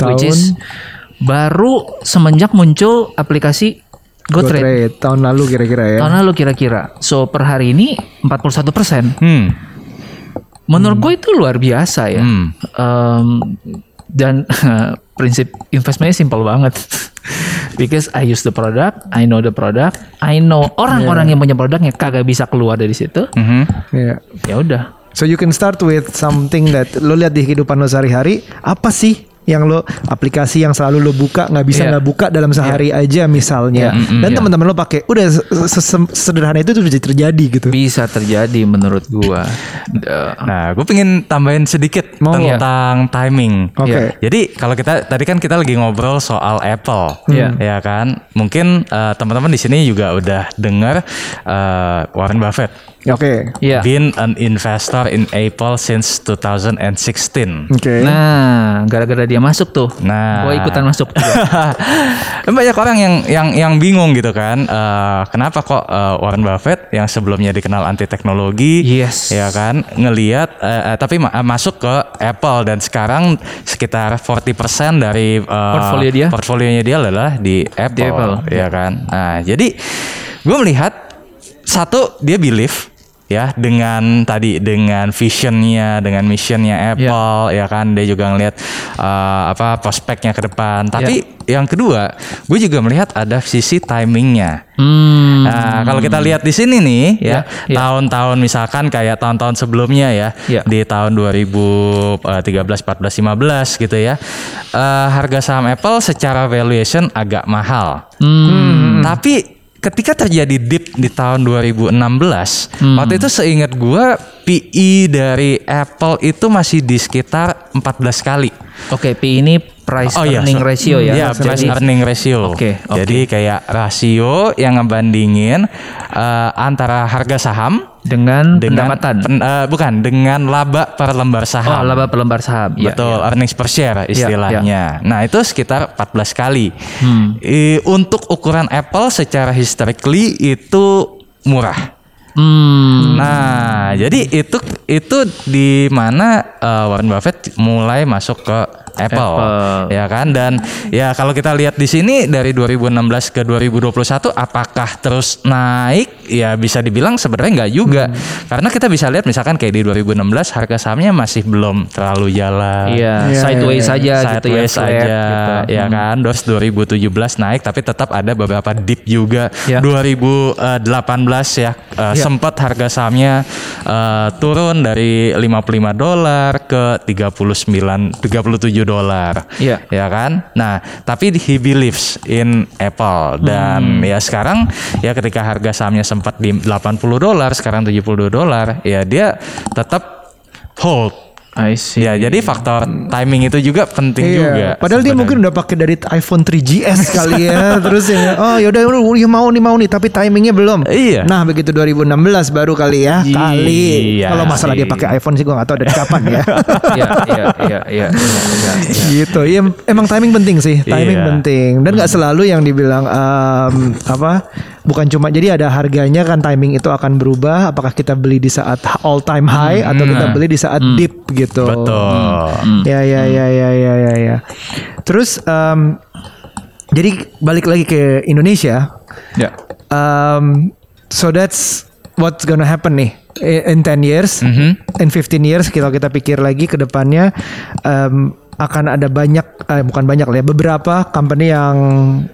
Speaker 3: which
Speaker 5: Tahun?
Speaker 3: is baru semenjak muncul aplikasi GoTrade.
Speaker 5: GoTrade tahun lalu kira-kira ya.
Speaker 3: Tahun lalu kira-kira. So per hari ini 41 persen.
Speaker 2: Hmm.
Speaker 3: Menurut gue itu luar biasa ya.
Speaker 2: Hmm.
Speaker 3: Um, dan prinsip investmentnya simpel banget. Because I use the product, I know the product, I know orang-orang yang punya produknya kagak bisa keluar dari situ.
Speaker 2: Mhm.
Speaker 5: Iya.
Speaker 3: Ya udah.
Speaker 5: So you can start with something that lo lihat di kehidupan lo sehari-hari apa sih yang lo aplikasi yang selalu lo buka nggak bisa
Speaker 3: Iya.
Speaker 5: nggak buka dalam sehari aja misalnya
Speaker 3: Iya.
Speaker 5: dan teman-teman lo pakai udah se- se- se- sederhana itu tuh bisa terjadi gitu.
Speaker 3: Bisa terjadi menurut gua. Uh,
Speaker 2: Nah, gue pengen tambahin sedikit
Speaker 5: Mau.
Speaker 2: tentang timing.
Speaker 5: Oke.
Speaker 3: Iya.
Speaker 2: Jadi kalau kita tadi kan kita lagi ngobrol soal Apple,
Speaker 3: Iya.
Speaker 2: ya kan? Mungkin eh, teman-teman di sini juga udah dengar eh, Warren Buffett
Speaker 5: Oke.
Speaker 3: Iya.
Speaker 2: been an investor in Apple since 2016.
Speaker 5: Oke.
Speaker 3: Nah, gara-gara dia masuk tuh.
Speaker 2: Nah.
Speaker 3: Gua ikutan masuk.
Speaker 2: Banyak orang yang yang yang bingung gitu kan, eh, kenapa kok eh, Warren Buffett yang sebelumnya dikenal anti teknologi,
Speaker 3: Yes.
Speaker 2: ya kan, ngelihat eh, eh, tapi ma- masuk ke Apple dan sekarang sekitar 40% dari eh,
Speaker 3: Portfolio dia?
Speaker 2: portfolionya dia adalah di Apple,
Speaker 3: Apple,
Speaker 2: ya kan. Nah, jadi gue melihat satu dia believe ya dengan tadi dengan visionnya dengan missionnya Apple ya kan dia juga ngelihat eh, apa prospeknya ke depan tapi yang kedua gue juga melihat ada sisi timingnya
Speaker 3: Hmm.
Speaker 2: Nah, kalau kita lihat di sini nih ya,
Speaker 3: Ya, ya.
Speaker 2: tahun-tahun misalkan kayak tahun-tahun sebelumnya ya,
Speaker 3: Ya.
Speaker 2: di tahun 2013, 14, 15 gitu ya. eh, harga saham Apple secara valuation agak mahal.
Speaker 3: Hmm.
Speaker 2: Tapi ketika terjadi dip di tahun 2016,
Speaker 3: Hmm.
Speaker 2: waktu itu seingat gua PE dari Apple itu masih di sekitar 14 kali.
Speaker 3: Oke, P ini price
Speaker 2: Oh iya,
Speaker 3: earning
Speaker 2: so-
Speaker 3: ratio ya.
Speaker 2: Iya, price
Speaker 3: Jadi
Speaker 2: earning ratio.
Speaker 3: Oke, oke.
Speaker 2: Jadi kayak rasio yang ngebandingin eh, antara harga saham
Speaker 3: dengan,
Speaker 2: dengan
Speaker 3: pendapatan.
Speaker 2: pen- eh, bukan dengan laba per lembar
Speaker 3: oh,
Speaker 2: saham.
Speaker 3: laba per lembar saham. Iya,
Speaker 2: Betul,
Speaker 3: iya.
Speaker 2: earnings per share istilahnya. Nah, itu sekitar 14 kali.
Speaker 3: Hmm.
Speaker 2: Eh, untuk ukuran Apple secara historically itu murah.
Speaker 3: Hmm.
Speaker 2: Nah, jadi itu itu di mana eh, Warren Buffett mulai masuk ke Apple,
Speaker 3: Apple.
Speaker 2: ya kan? Dan ya kalau kita lihat di sini dari 2016 ke 2021 apakah terus naik? Ya bisa dibilang sebenarnya nggak juga.
Speaker 3: Hmm.
Speaker 2: Karena kita bisa lihat misalkan kayak di 2016 harga sahamnya masih belum terlalu jalan.
Speaker 3: Iya,
Speaker 5: Iya,
Speaker 3: sideways
Speaker 5: iya,
Speaker 3: saja gitu ya,
Speaker 2: Sideways
Speaker 3: flat
Speaker 2: aja,
Speaker 3: gitu.
Speaker 2: ya kan. Terus 2017 naik, tapi tetap ada beberapa dip juga.
Speaker 3: Ya.
Speaker 2: 2018 ya, eh,
Speaker 3: Ya.
Speaker 2: sempat harga sahamnya eh, turun dari 55 dolar ke 39 37 dolar.
Speaker 3: Iya.
Speaker 2: Ya kan? Nah, tapi he believes in Apple dan
Speaker 3: Hmm.
Speaker 2: ya sekarang ya ketika harga sahamnya sempat di 80 dolar, sekarang 72 dolar, ya dia tetap hold.
Speaker 3: I see.
Speaker 2: Ya, jadi faktor timing itu juga penting
Speaker 5: Iya.
Speaker 2: juga.
Speaker 5: Padahal dia
Speaker 2: sebenarnya.
Speaker 5: mungkin udah pakai dari iPhone 3GS kali ya. Terus ya, oh yaudah ya mau nih mau nih, tapi timingnya belum.
Speaker 2: Iya.
Speaker 5: Nah begitu 2016 baru kali ya, kali.
Speaker 2: Iya
Speaker 5: Kalau masalah
Speaker 2: sih.
Speaker 5: dia pakai iPhone sih gue nggak tahu dari kapan ya.
Speaker 3: Iya, iya, iya, iya, iya, iya.
Speaker 5: gitu. Iya, emang timing penting sih. Timing
Speaker 2: Iya.
Speaker 5: penting. Dan nggak selalu yang dibilang em, apa? Bukan cuma jadi ada harganya kan timing itu akan berubah. Apakah kita beli di saat all time high atau kita beli di saat dip gitu.
Speaker 2: Betul.
Speaker 5: Ya ya ya ya ya ya ya. Terus em, jadi balik lagi ke Indonesia.
Speaker 3: Ya.
Speaker 5: Um, so that's what's gonna happen nih in 10 years, in 15 years kalau kita pikir lagi ke depannya um, akan ada banyak eh, bukan banyak lah ya beberapa company yang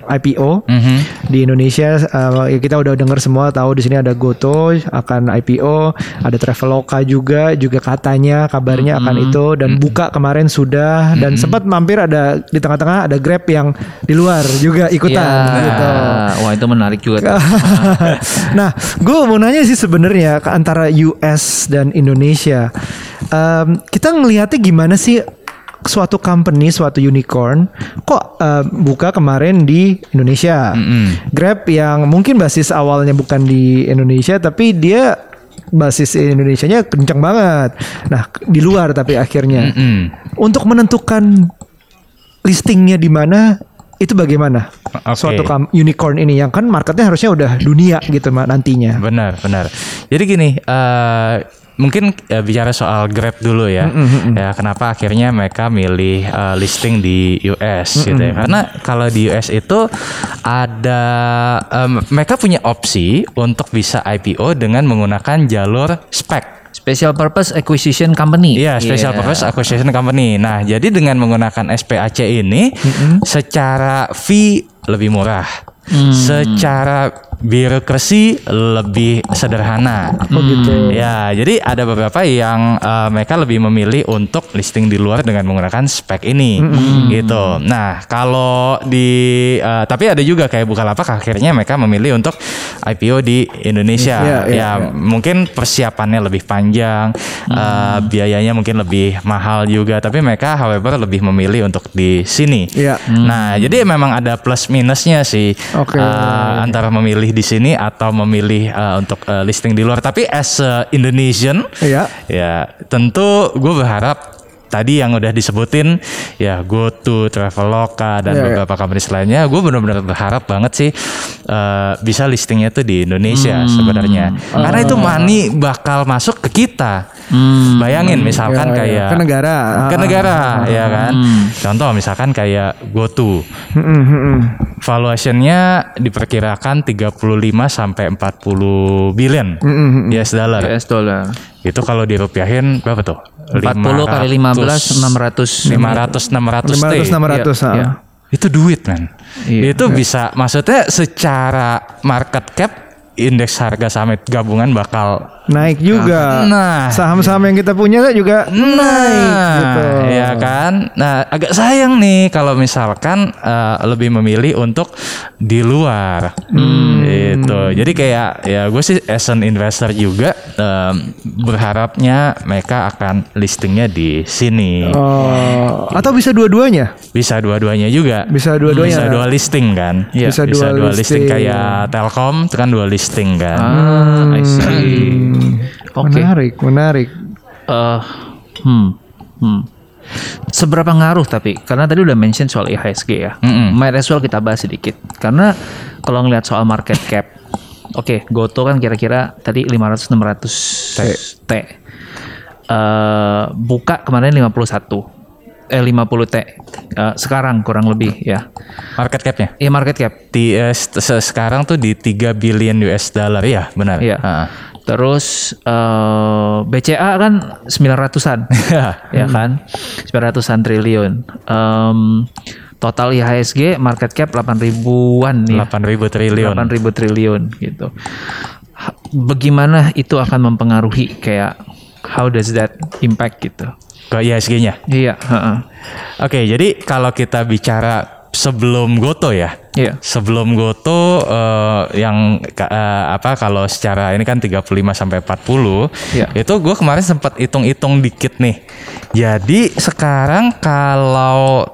Speaker 5: IPO
Speaker 2: Mhm.
Speaker 5: di Indonesia. Eh, ya kita udah dengar semua tahu di sini ada Goto akan IPO ada Traveloka juga juga katanya kabarnya akan itu. Dan buka kemarin sudah dan sempat mampir ada di tengah-tengah ada Grab yang di luar juga ikutan
Speaker 3: Ya,
Speaker 5: gitu.
Speaker 3: Wah itu menarik juga.
Speaker 5: nah, gue mau nanya sih sebenarnya antara US dan Indonesia, Em, kita ngelihatnya gimana sih suatu company, suatu unicorn, kok eh, buka kemarin di Indonesia, Grab yang mungkin basis awalnya bukan di Indonesia, tapi dia basis Indonesianya kencang banget. Nah, di luar tapi akhirnya
Speaker 2: Mm.
Speaker 5: untuk menentukan listingnya di mana itu bagaimana
Speaker 2: Oke.
Speaker 5: suatu unicorn ini yang kan marketnya harusnya udah dunia gitu nantinya.
Speaker 2: Benar, benar. Jadi gini, eh, mungkin eh, bicara soal Grab dulu ya. Ya, kenapa akhirnya mereka milih eh, listing di US gitu ya? Karena kalau di US itu ada em, mereka punya opsi untuk bisa IPO dengan menggunakan jalur spec.
Speaker 3: Special Purpose Acquisition Company.
Speaker 2: Iya, Special
Speaker 3: Iya.
Speaker 2: Purpose Acquisition Company. Nah, jadi dengan menggunakan SPAC ini secara fee lebih murah. Secara birokrasi lebih sederhana.
Speaker 5: Oh gitu.
Speaker 2: Ya, jadi ada beberapa yang eh, mereka lebih memilih untuk listing di luar dengan menggunakan spek ini, gitu. Nah, kalau di eh, tapi ada juga kayak Bukalapak akhirnya mereka memilih untuk IPO di Indonesia.
Speaker 5: Iya, iya,
Speaker 2: ya, mungkin persiapannya lebih panjang, eh, biayanya mungkin lebih mahal juga. Tapi mereka, however, lebih memilih untuk di sini.
Speaker 5: Iya.
Speaker 2: Nah, jadi memang ada plus minusnya sih
Speaker 5: Oke.
Speaker 2: eh, antara memilih di sini atau memilih eh, untuk eh, listing di luar. Tapi as a Indonesian,
Speaker 5: Iya.
Speaker 2: ya tentu gue berharap tadi yang udah disebutin ya GoTo, Traveloka dan
Speaker 5: Iya, iya.
Speaker 2: beberapa company lainnya, gue benar-benar berharap banget sih eh, bisa listingnya tuh di Indonesia
Speaker 5: Hmm.
Speaker 2: sebenarnya. Karena itu money bakal masuk ke kita. Bayangin misalkan
Speaker 5: Iya, iya.
Speaker 2: kayak
Speaker 5: ke negara.
Speaker 2: ke negara ya kan. Contoh misalkan kayak GoTo.
Speaker 5: mm, mm, mm, mm.
Speaker 2: Valuationnya diperkirakan 35 sampai 40 billion
Speaker 5: Hmm,
Speaker 2: US dollar.
Speaker 3: US dollar.
Speaker 2: Itu kalau dirupiahin berapa tuh?
Speaker 3: 40 kali 15 600
Speaker 2: 500 600 T.
Speaker 5: 500 600 ah.
Speaker 3: Iya.
Speaker 2: Itu duit, man.
Speaker 3: Iya.
Speaker 2: Itu bisa maksudnya secara market cap indeks harga saham gabungan bakal
Speaker 5: Naik juga.
Speaker 2: Nah.
Speaker 5: Saham-saham yang kita punya juga naik gitu.
Speaker 2: ya kan. Nah, agak sayang nih kalau misalkan eh, lebih memilih untuk di luar,
Speaker 5: Hmm.
Speaker 2: gitu. Jadi kayak ya gue sih as an investor juga em, berharapnya mereka akan listingnya di sini.
Speaker 5: Oh, atau bisa dua-duanya?
Speaker 2: Bisa dua-duanya juga.
Speaker 5: Bisa dua-duanya.
Speaker 2: Bisa dua listing kan.
Speaker 5: Iya. Bisa dua
Speaker 2: dua listing
Speaker 5: listing.
Speaker 2: kayak Telkom itu kan dua listing kan.
Speaker 3: Ah, I see. Oke.
Speaker 5: Menarik, menarik.
Speaker 3: Eh, hmm, hmm. Seberapa ngaruh tapi karena tadi udah mention soal IHSG ya.
Speaker 2: Mm-mm.
Speaker 3: Might as well kita bahas sedikit. Karena kalau ngelihat soal market cap, oke, Goto kan kira-kira tadi 500 600 T. Eh, buka kemarin 51 eh 50 T. Eh, sekarang kurang lebih ya.
Speaker 2: Market capnya.
Speaker 3: Iya market cap.
Speaker 2: Di se- se- sekarang tuh di 3 billion US dollar ya, benar.
Speaker 3: Iya.
Speaker 2: Ah.
Speaker 3: Terus eh, BCA kan 900-an. ya kan? 900-an triliun. Em, total IHSG market cap 8 ribuan ya.
Speaker 2: 8.000 triliun.
Speaker 3: 8 ribu triliun gitu. Bagaimana itu akan mempengaruhi kayak how does that impact gitu?
Speaker 2: Ke IHSG-nya.
Speaker 3: Iya.
Speaker 2: Oke, jadi kalau kita bicara sebelum Goto ya.
Speaker 3: Iya.
Speaker 2: Sebelum Goto eh, yang eh, apa kalau secara ini kan 35 sampai 40
Speaker 3: Iya.
Speaker 2: itu gue kemarin sempat hitung-hitung dikit nih. Jadi sekarang kalau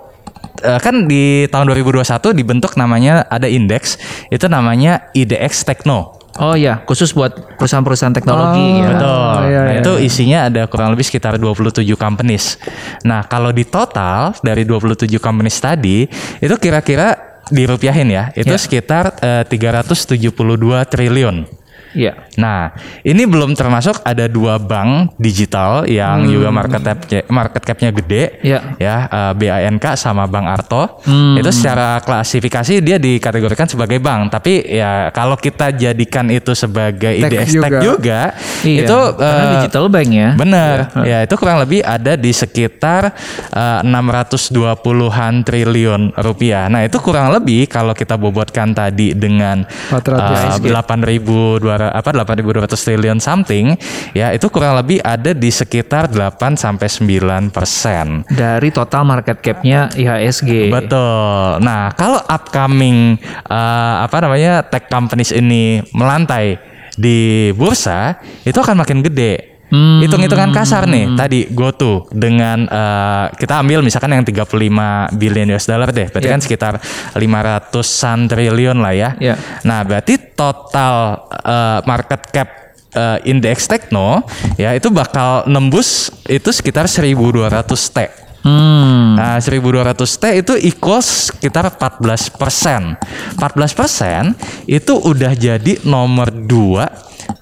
Speaker 2: eh, kan di tahun 2021 dibentuk namanya ada indeks itu namanya IDX Tekno.
Speaker 3: Oh iya, khusus buat perusahaan-perusahaan teknologi
Speaker 5: Oh,
Speaker 3: ya.
Speaker 2: Betul.
Speaker 5: iya,
Speaker 2: nah,
Speaker 5: iya,
Speaker 2: itu isinya ada kurang lebih sekitar 27 companies. Nah, kalau di total dari 27 companies tadi, itu kira-kira dirupiahin ya, itu
Speaker 3: Ya.
Speaker 2: sekitar eh, 372 triliun.
Speaker 3: Iya.
Speaker 2: Nah, ini belum termasuk ada dua bank digital yang juga market cap market capnya gede,
Speaker 3: Iya.
Speaker 2: ya eh, BANK sama Bank Arto.
Speaker 3: Hmm.
Speaker 2: Itu secara klasifikasi dia dikategorikan sebagai bank, tapi ya kalau kita jadikan itu sebagai IDX Tech
Speaker 5: juga.
Speaker 2: juga,
Speaker 3: Iya.
Speaker 2: itu
Speaker 3: Karena
Speaker 2: eh,
Speaker 3: digital bank ya.
Speaker 2: Benar, ya itu kurang lebih ada di sekitar eh, 620-an triliun rupiah. Nah itu kurang lebih kalau kita bobotkan tadi dengan
Speaker 5: 400
Speaker 2: eh, 8.200 apa 8.200 triliun something, ya itu kurang lebih ada di sekitar 8 sampai 9 persen.
Speaker 3: Dari total market capnya IHSG.
Speaker 2: Betul. Nah, kalau upcoming eh, apa namanya tech companies ini melantai di bursa, itu akan makin gede.
Speaker 3: Hmm.
Speaker 2: Hitung-hitungan kasar nih, tadi GoTo dengan eh, kita ambil misalkan yang 35 billion US dollar deh, berarti
Speaker 3: Iya.
Speaker 2: kan sekitar 500-an triliun lah ya.
Speaker 3: Iya.
Speaker 2: Nah, berarti total eh, market cap eh, indeks Tekno ya itu bakal nembus itu sekitar 1200 T.
Speaker 3: Hmm.
Speaker 2: Nah, 1200 T itu equals sekitar 14 persen. 14 persen itu udah jadi nomor 2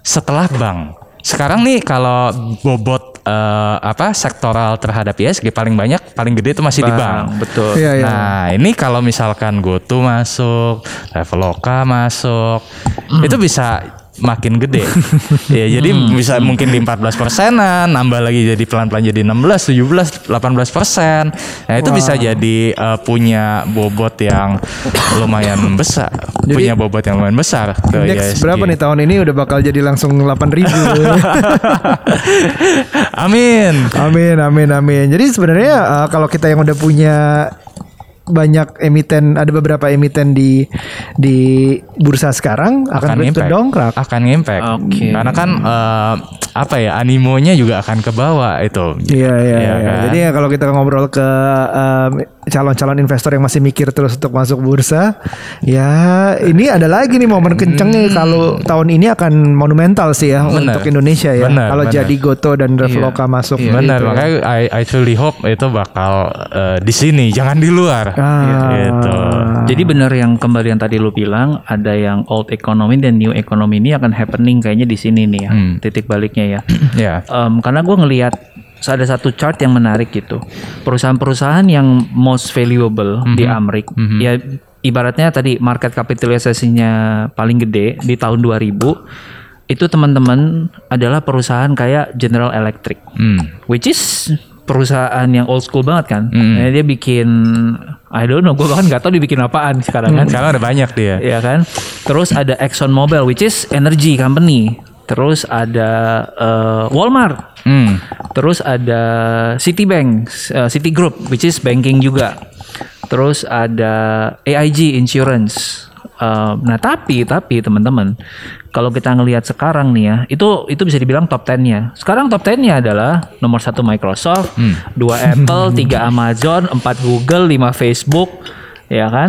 Speaker 2: setelah bank. Sekarang nih kalau bobot eh, apa sektoral terhadap ISG paling banyak, paling gede itu masih di bank.
Speaker 3: Betul.
Speaker 5: Iya, iya.
Speaker 2: Nah, ini kalau misalkan GoTo masuk, Traveloka masuk,
Speaker 3: Hmm.
Speaker 2: itu bisa makin gede. ya, jadi bisa mungkin di 14 persenan, nambah lagi jadi pelan-pelan jadi 16, 17, 18 persen. Nah, itu bisa jadi eh, punya bobot yang lumayan besar.
Speaker 5: Jadi-
Speaker 2: punya bobot yang lumayan besar ke
Speaker 5: Indeks
Speaker 2: ISG.
Speaker 5: berapa nih tahun ini udah bakal jadi langsung 8000
Speaker 2: Amin.
Speaker 5: Amin, amin, amin. Jadi sebenarnya uh, kalau kita yang udah punya banyak emiten, ada beberapa emiten di di bursa sekarang akan,
Speaker 2: akan impact
Speaker 5: dongkrak.
Speaker 2: akan impact
Speaker 3: Oke.
Speaker 2: karena kan eh, apa ya animonya juga akan ke bawah itu
Speaker 5: Iya, iya, iya.
Speaker 2: kan?
Speaker 5: Jadi ya kalau kita ngobrol ke um, calon-calon investor yang masih mikir terus untuk masuk bursa, ya ini ada lagi nih momen kenceng nih kalau tahun ini akan monumental sih ya
Speaker 2: Hmm. Benar.
Speaker 5: untuk Indonesia ya.
Speaker 2: Benar,
Speaker 5: kalau
Speaker 2: benar.
Speaker 5: jadi Goto dan Traveloka masuk.
Speaker 3: Iya.
Speaker 2: benar
Speaker 5: gitu ya.
Speaker 2: makanya I, I truly hope itu bakal eh, di sini jangan di luar
Speaker 5: Ah.
Speaker 2: gitu
Speaker 3: Jadi benar yang kembali yang tadi lu bilang ada yang old economy dan new economy ini akan happening kayaknya di sini nih ya
Speaker 2: Hmm.
Speaker 3: titik baliknya ya.
Speaker 2: ya
Speaker 3: Em, karena gue ngelihat ada satu chart yang menarik gitu perusahaan-perusahaan yang most valuable di Amrik ya ibaratnya tadi market kapitalisasinya paling gede di tahun 2000 itu teman-teman adalah perusahaan kayak General Electric
Speaker 2: hmm.
Speaker 3: which is perusahaan yang old school banget kan
Speaker 2: Hmm.
Speaker 3: Nah, dia bikin I don't know gue bahkan nggak tahu dia bikin apaan sekarang kan
Speaker 2: sekarang ada banyak dia
Speaker 3: ya kan. Terus ada Exxon Mobil which is energy company. Terus ada eh, Walmart.
Speaker 2: hmm.
Speaker 3: Terus ada Citibank, eh, Citigroup which is banking juga. Terus ada AIG Insurance. Eh, nah tapi tapi teman-teman kalau kita ngelihat sekarang nih ya itu itu bisa dibilang top 10-nya. Sekarang top 10-nya adalah nomor satu Microsoft, dua Apple, tiga Amazon, empat Google, lima Facebook, ya kan?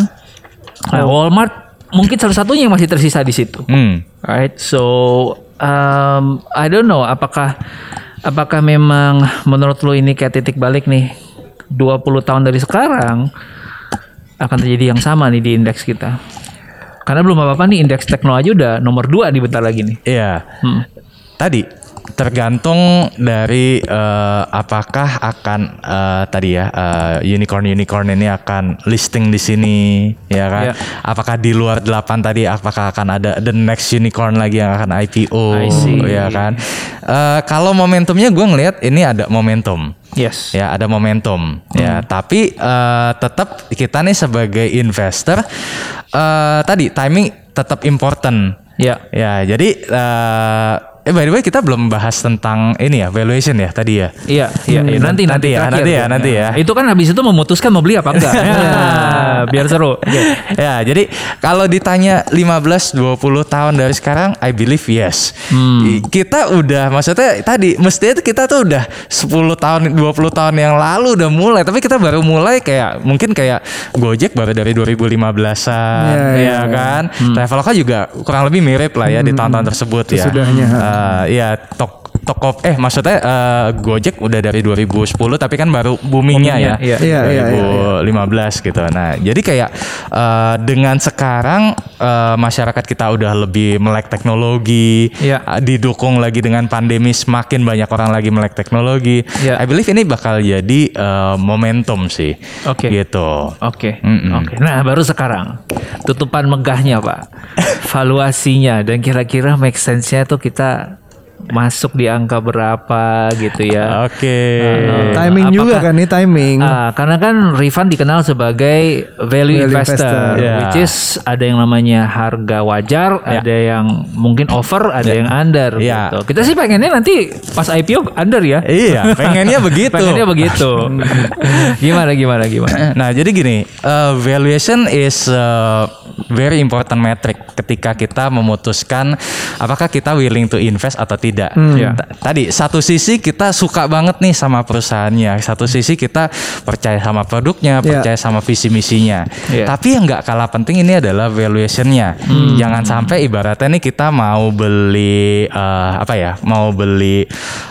Speaker 3: Nah, Walmart mungkin salah satunya yang masih tersisa di situ.
Speaker 2: Hmm.
Speaker 3: Right, so um, I don't know apakah apakah memang menurut lo ini kayak titik balik nih 20 tahun dari sekarang akan terjadi yang sama nih di indeks kita. Karena belum apa-apa nih indeks teknologi udah nomor 2 di bentar lagi nih.
Speaker 2: Iya.
Speaker 3: Hmm.
Speaker 2: Tadi tergantung dari eh, apakah akan eh, tadi ya unicorn unicorn ini akan listing di sini ya kan?
Speaker 3: Iya.
Speaker 2: Apakah di luar delapan tadi apakah akan ada the next unicorn lagi yang akan IPO
Speaker 3: I see.
Speaker 2: ya kan? Eh, kalau momentumnya gue ngelihat ini ada momentum.
Speaker 3: Yes.
Speaker 2: Ya ada momentum ya, tapi eh, tetap kita nih sebagai investor eh, tadi timing tetap important.
Speaker 3: Ya.
Speaker 2: Ya, jadi eh eh by the way kita belum bahas tentang ini ya valuation ya tadi ya.
Speaker 3: Iya, iya, iya. nanti
Speaker 2: Nanti ya, nanti ya,
Speaker 3: tuh.
Speaker 2: nanti ya.
Speaker 3: Itu kan habis itu memutuskan mau beli apa enggak. Ya, biar seru. Oke.
Speaker 2: ya, jadi kalau ditanya 15 20 tahun dari sekarang I believe yes.
Speaker 3: Hmm.
Speaker 2: Kita udah maksudnya tadi mestinya kita tuh udah 10 tahun 20 tahun yang lalu udah mulai, tapi kita baru mulai kayak mungkin kayak Gojek baru dari 2015-an
Speaker 5: Iya,
Speaker 2: ya,
Speaker 5: iya,
Speaker 2: kan. Traveloka juga kurang lebih mirip lah ya di tahun-tahun tersebut ya.
Speaker 5: Sesudahnya.
Speaker 2: Eh, ya tok Toko eh maksudnya eh, Gojek udah dari 2010 tapi kan baru boomingnya ya.
Speaker 3: Iya.
Speaker 5: Iya, iya, iya,
Speaker 2: 2015 gitu. Nah, jadi kayak eh, dengan sekarang eh, masyarakat kita udah lebih melek teknologi,
Speaker 3: Iya.
Speaker 2: eh, didukung lagi dengan pandemi semakin banyak orang lagi melek teknologi.
Speaker 3: Iya.
Speaker 2: I believe ini bakal jadi eh, momentum sih.
Speaker 3: Oke.
Speaker 2: Gitu.
Speaker 3: Oke,
Speaker 2: Mm-mm.
Speaker 3: oke. Nah, baru sekarang tutupan megahnya, Pak. Valuasinya dan kira-kira make sense-nya tuh kita masuk di angka berapa gitu ya.
Speaker 2: Oke.
Speaker 3: Eh,
Speaker 5: Timing juga
Speaker 3: apakah-
Speaker 5: kan nih timing.
Speaker 3: Ah, karena kan Rifan dikenal sebagai value,
Speaker 5: Value
Speaker 3: investor,
Speaker 5: investor.
Speaker 2: Ya.
Speaker 3: which is ada yang namanya harga wajar,
Speaker 2: Ya.
Speaker 3: ada yang mungkin over, ada yang under.
Speaker 2: Ya.
Speaker 3: Gitu. Kita sih pengennya nanti pas IPO under ya.
Speaker 2: Iya, pengennya begitu.
Speaker 3: Pengennya begitu. gimana gimana gimana?
Speaker 2: Nah, jadi gini, uh, valuation is a very important metric ketika kita memutuskan apakah kita willing to invest atau tidak.
Speaker 3: Ya.
Speaker 2: T- Tadi satu sisi kita suka banget nih sama perusahaannya, satu sisi kita percaya sama produknya,
Speaker 5: Ya.
Speaker 2: percaya sama visi misinya.
Speaker 3: Ya.
Speaker 2: Tapi yang nggak kalah penting ini adalah valuationnya. Jangan sampai ibaratnya nih kita mau beli uh, apa ya, mau beli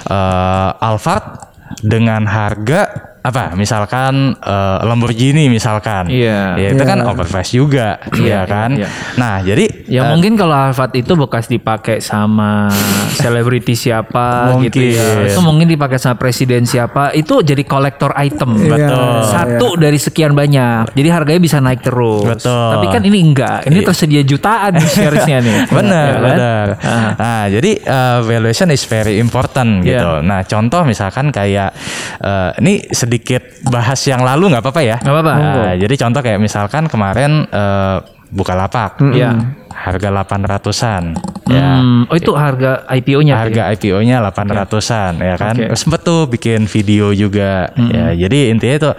Speaker 2: uh, Alphard dengan harga apa misalkan eh, Lamborghini misalkan
Speaker 3: Iya.
Speaker 2: ya itu
Speaker 5: Iya.
Speaker 2: kan overpriced juga
Speaker 3: Iya,
Speaker 2: ya kan
Speaker 3: iya.
Speaker 2: nah jadi
Speaker 3: Ya
Speaker 2: eh,
Speaker 3: mungkin kalau Alphard itu bekas dipakai sama selebriti siapa gitu ya.
Speaker 2: Mungkin.
Speaker 3: Itu mungkin dipakai sama presiden siapa. Itu jadi kolektor item.
Speaker 5: Iya,
Speaker 2: Betul.
Speaker 3: Satu dari sekian banyak. Jadi harganya bisa naik terus.
Speaker 2: Betul.
Speaker 3: Tapi kan ini enggak. Ini tersedia jutaan nih sharesnya nih.
Speaker 2: benar
Speaker 3: Ya kan?
Speaker 2: benar
Speaker 3: Ah.
Speaker 2: nah jadi eh, valuation is very important
Speaker 3: Iya.
Speaker 2: gitu nah contoh misalkan kayak eh, ini sedikit bahas yang lalu nggak apa-apa ya
Speaker 3: Nggak apa-apa.
Speaker 2: Nah, jadi contoh kayak misalkan kemarin eh, Bukalapak
Speaker 3: Iya.
Speaker 2: harga 800-an ya
Speaker 3: Hmm, oh itu harga IPO-nya.
Speaker 2: harga IPO-nya 800-an ya kan.
Speaker 3: Oke.
Speaker 2: Sempet tuh bikin video juga ya. Jadi intinya itu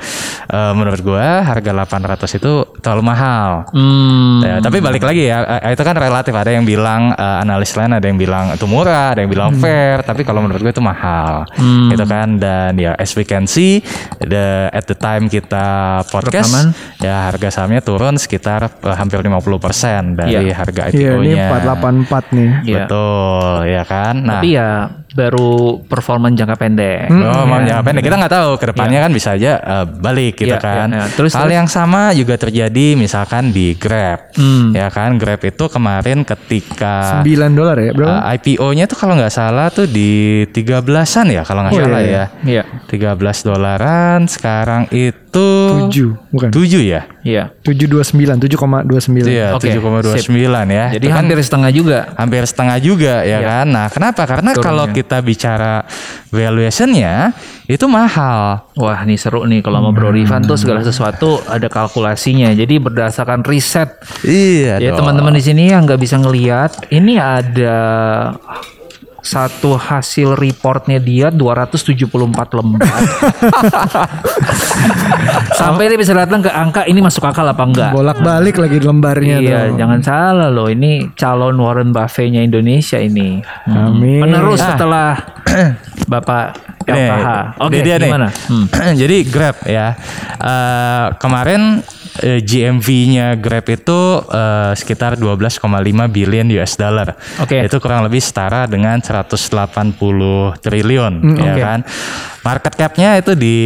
Speaker 2: eh, menurut gua harga 800 itu terlalu mahal.
Speaker 3: Hmm.
Speaker 2: Ya, tapi balik lagi ya, eh, itu kan relatif. Ada yang bilang eh, analis lain ada yang bilang itu murah, ada yang bilang fair. Tapi kalau menurut gue itu mahal, gitu kan. Dan ya as we can see, the, at the time kita podcast,
Speaker 3: Rekaman.
Speaker 2: ya harga sahamnya turun sekitar eh, hampir 50% dari
Speaker 3: Iya.
Speaker 2: harga
Speaker 5: Iya, ini
Speaker 2: IPO-nya.
Speaker 5: 484 nih.
Speaker 3: Iya.
Speaker 2: Betul, ya kan. Nah,
Speaker 3: Tapi ya baru performa jangka pendek.
Speaker 2: Oh, mau jangka pendek kita nggak tahu ke depannya kan bisa aja eh, balik gitu
Speaker 3: Iya,
Speaker 2: kan.
Speaker 3: iya, iya. Terus,
Speaker 2: Hal
Speaker 3: terus?
Speaker 2: yang sama juga terjadi misalkan di Grab,
Speaker 3: Hmm.
Speaker 2: ya kan. Grab itu kemarin ketika
Speaker 5: 9 dolar ya, Bro?
Speaker 2: eh, IPO-nya tuh kalau nggak salah tuh di 13-an ya kalau nggak
Speaker 5: Oh,
Speaker 2: salah
Speaker 5: iya,
Speaker 2: ya.
Speaker 3: Iya.
Speaker 2: 13 dolaran sekarang itu
Speaker 5: 7, bukan.
Speaker 2: 7 ya?
Speaker 3: Iya.
Speaker 5: 729, 7,29.
Speaker 2: Iya,
Speaker 3: Oke,
Speaker 2: 7,29 ya.
Speaker 3: Jadi
Speaker 2: Itu kan
Speaker 3: hampir setengah juga.
Speaker 2: hampir setengah juga ya
Speaker 3: Iya.
Speaker 2: kan. Nah, kenapa? Karena
Speaker 3: Turunnya.
Speaker 2: kalau kita bicara valuationnya itu mahal.
Speaker 3: Wah, ini seru nih kalau mau Bro Rifan tuh segala sesuatu ada kalkulasinya. Jadi berdasarkan riset.
Speaker 2: Iya.
Speaker 3: Ya teman-teman di sini yang nggak bisa ngelihat, ini ada satu hasil reportnya dia 274 lembar. Sampai dia bisa datang ke angka ini masuk akal apa enggak?
Speaker 5: Bolak-balik lagi lembarnya
Speaker 3: Iya,
Speaker 5: tuh.
Speaker 3: jangan salah loh. Ini calon Warren Buffett-nya Indonesia ini. Hmm.
Speaker 5: Amin.
Speaker 3: Penerus
Speaker 2: Ah.
Speaker 3: setelah Bapak. Oke,
Speaker 2: dia- dia nih.
Speaker 3: gimana? Hmm.
Speaker 2: Jadi Grab ya. Eh, kemarin eh, GMV-nya Grab itu eh, sekitar 12,5 billion US dollar.
Speaker 3: Oke.
Speaker 2: Itu kurang lebih setara dengan 180 triliun ya
Speaker 3: oke.
Speaker 2: kan. Market cap-nya itu di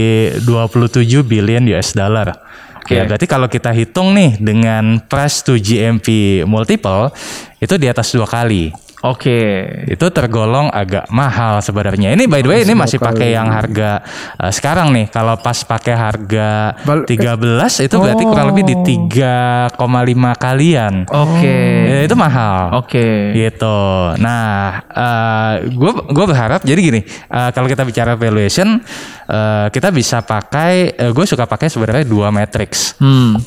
Speaker 2: 27 billion US dollar.
Speaker 3: Oke.
Speaker 2: Ya, berarti kalau kita hitung nih dengan price to GMV multiple itu di atas dua kali.
Speaker 3: Oke.
Speaker 2: itu tergolong agak mahal sebenarnya. Ini by the way ini masih pakai yang harga eh, sekarang nih. Kalau pas pakai harga
Speaker 5: Bal-
Speaker 2: 13 itu berarti kurang lebih di 3,5 kalian.
Speaker 3: Oke.
Speaker 2: Ya, itu mahal.
Speaker 3: Oke.
Speaker 2: Gitu. Nah, gue gue berharap jadi gini. eh, kalau kita bicara valuation, eh, kita bisa pakai. gue suka pakai sebenarnya dua matrix.
Speaker 3: Hmm.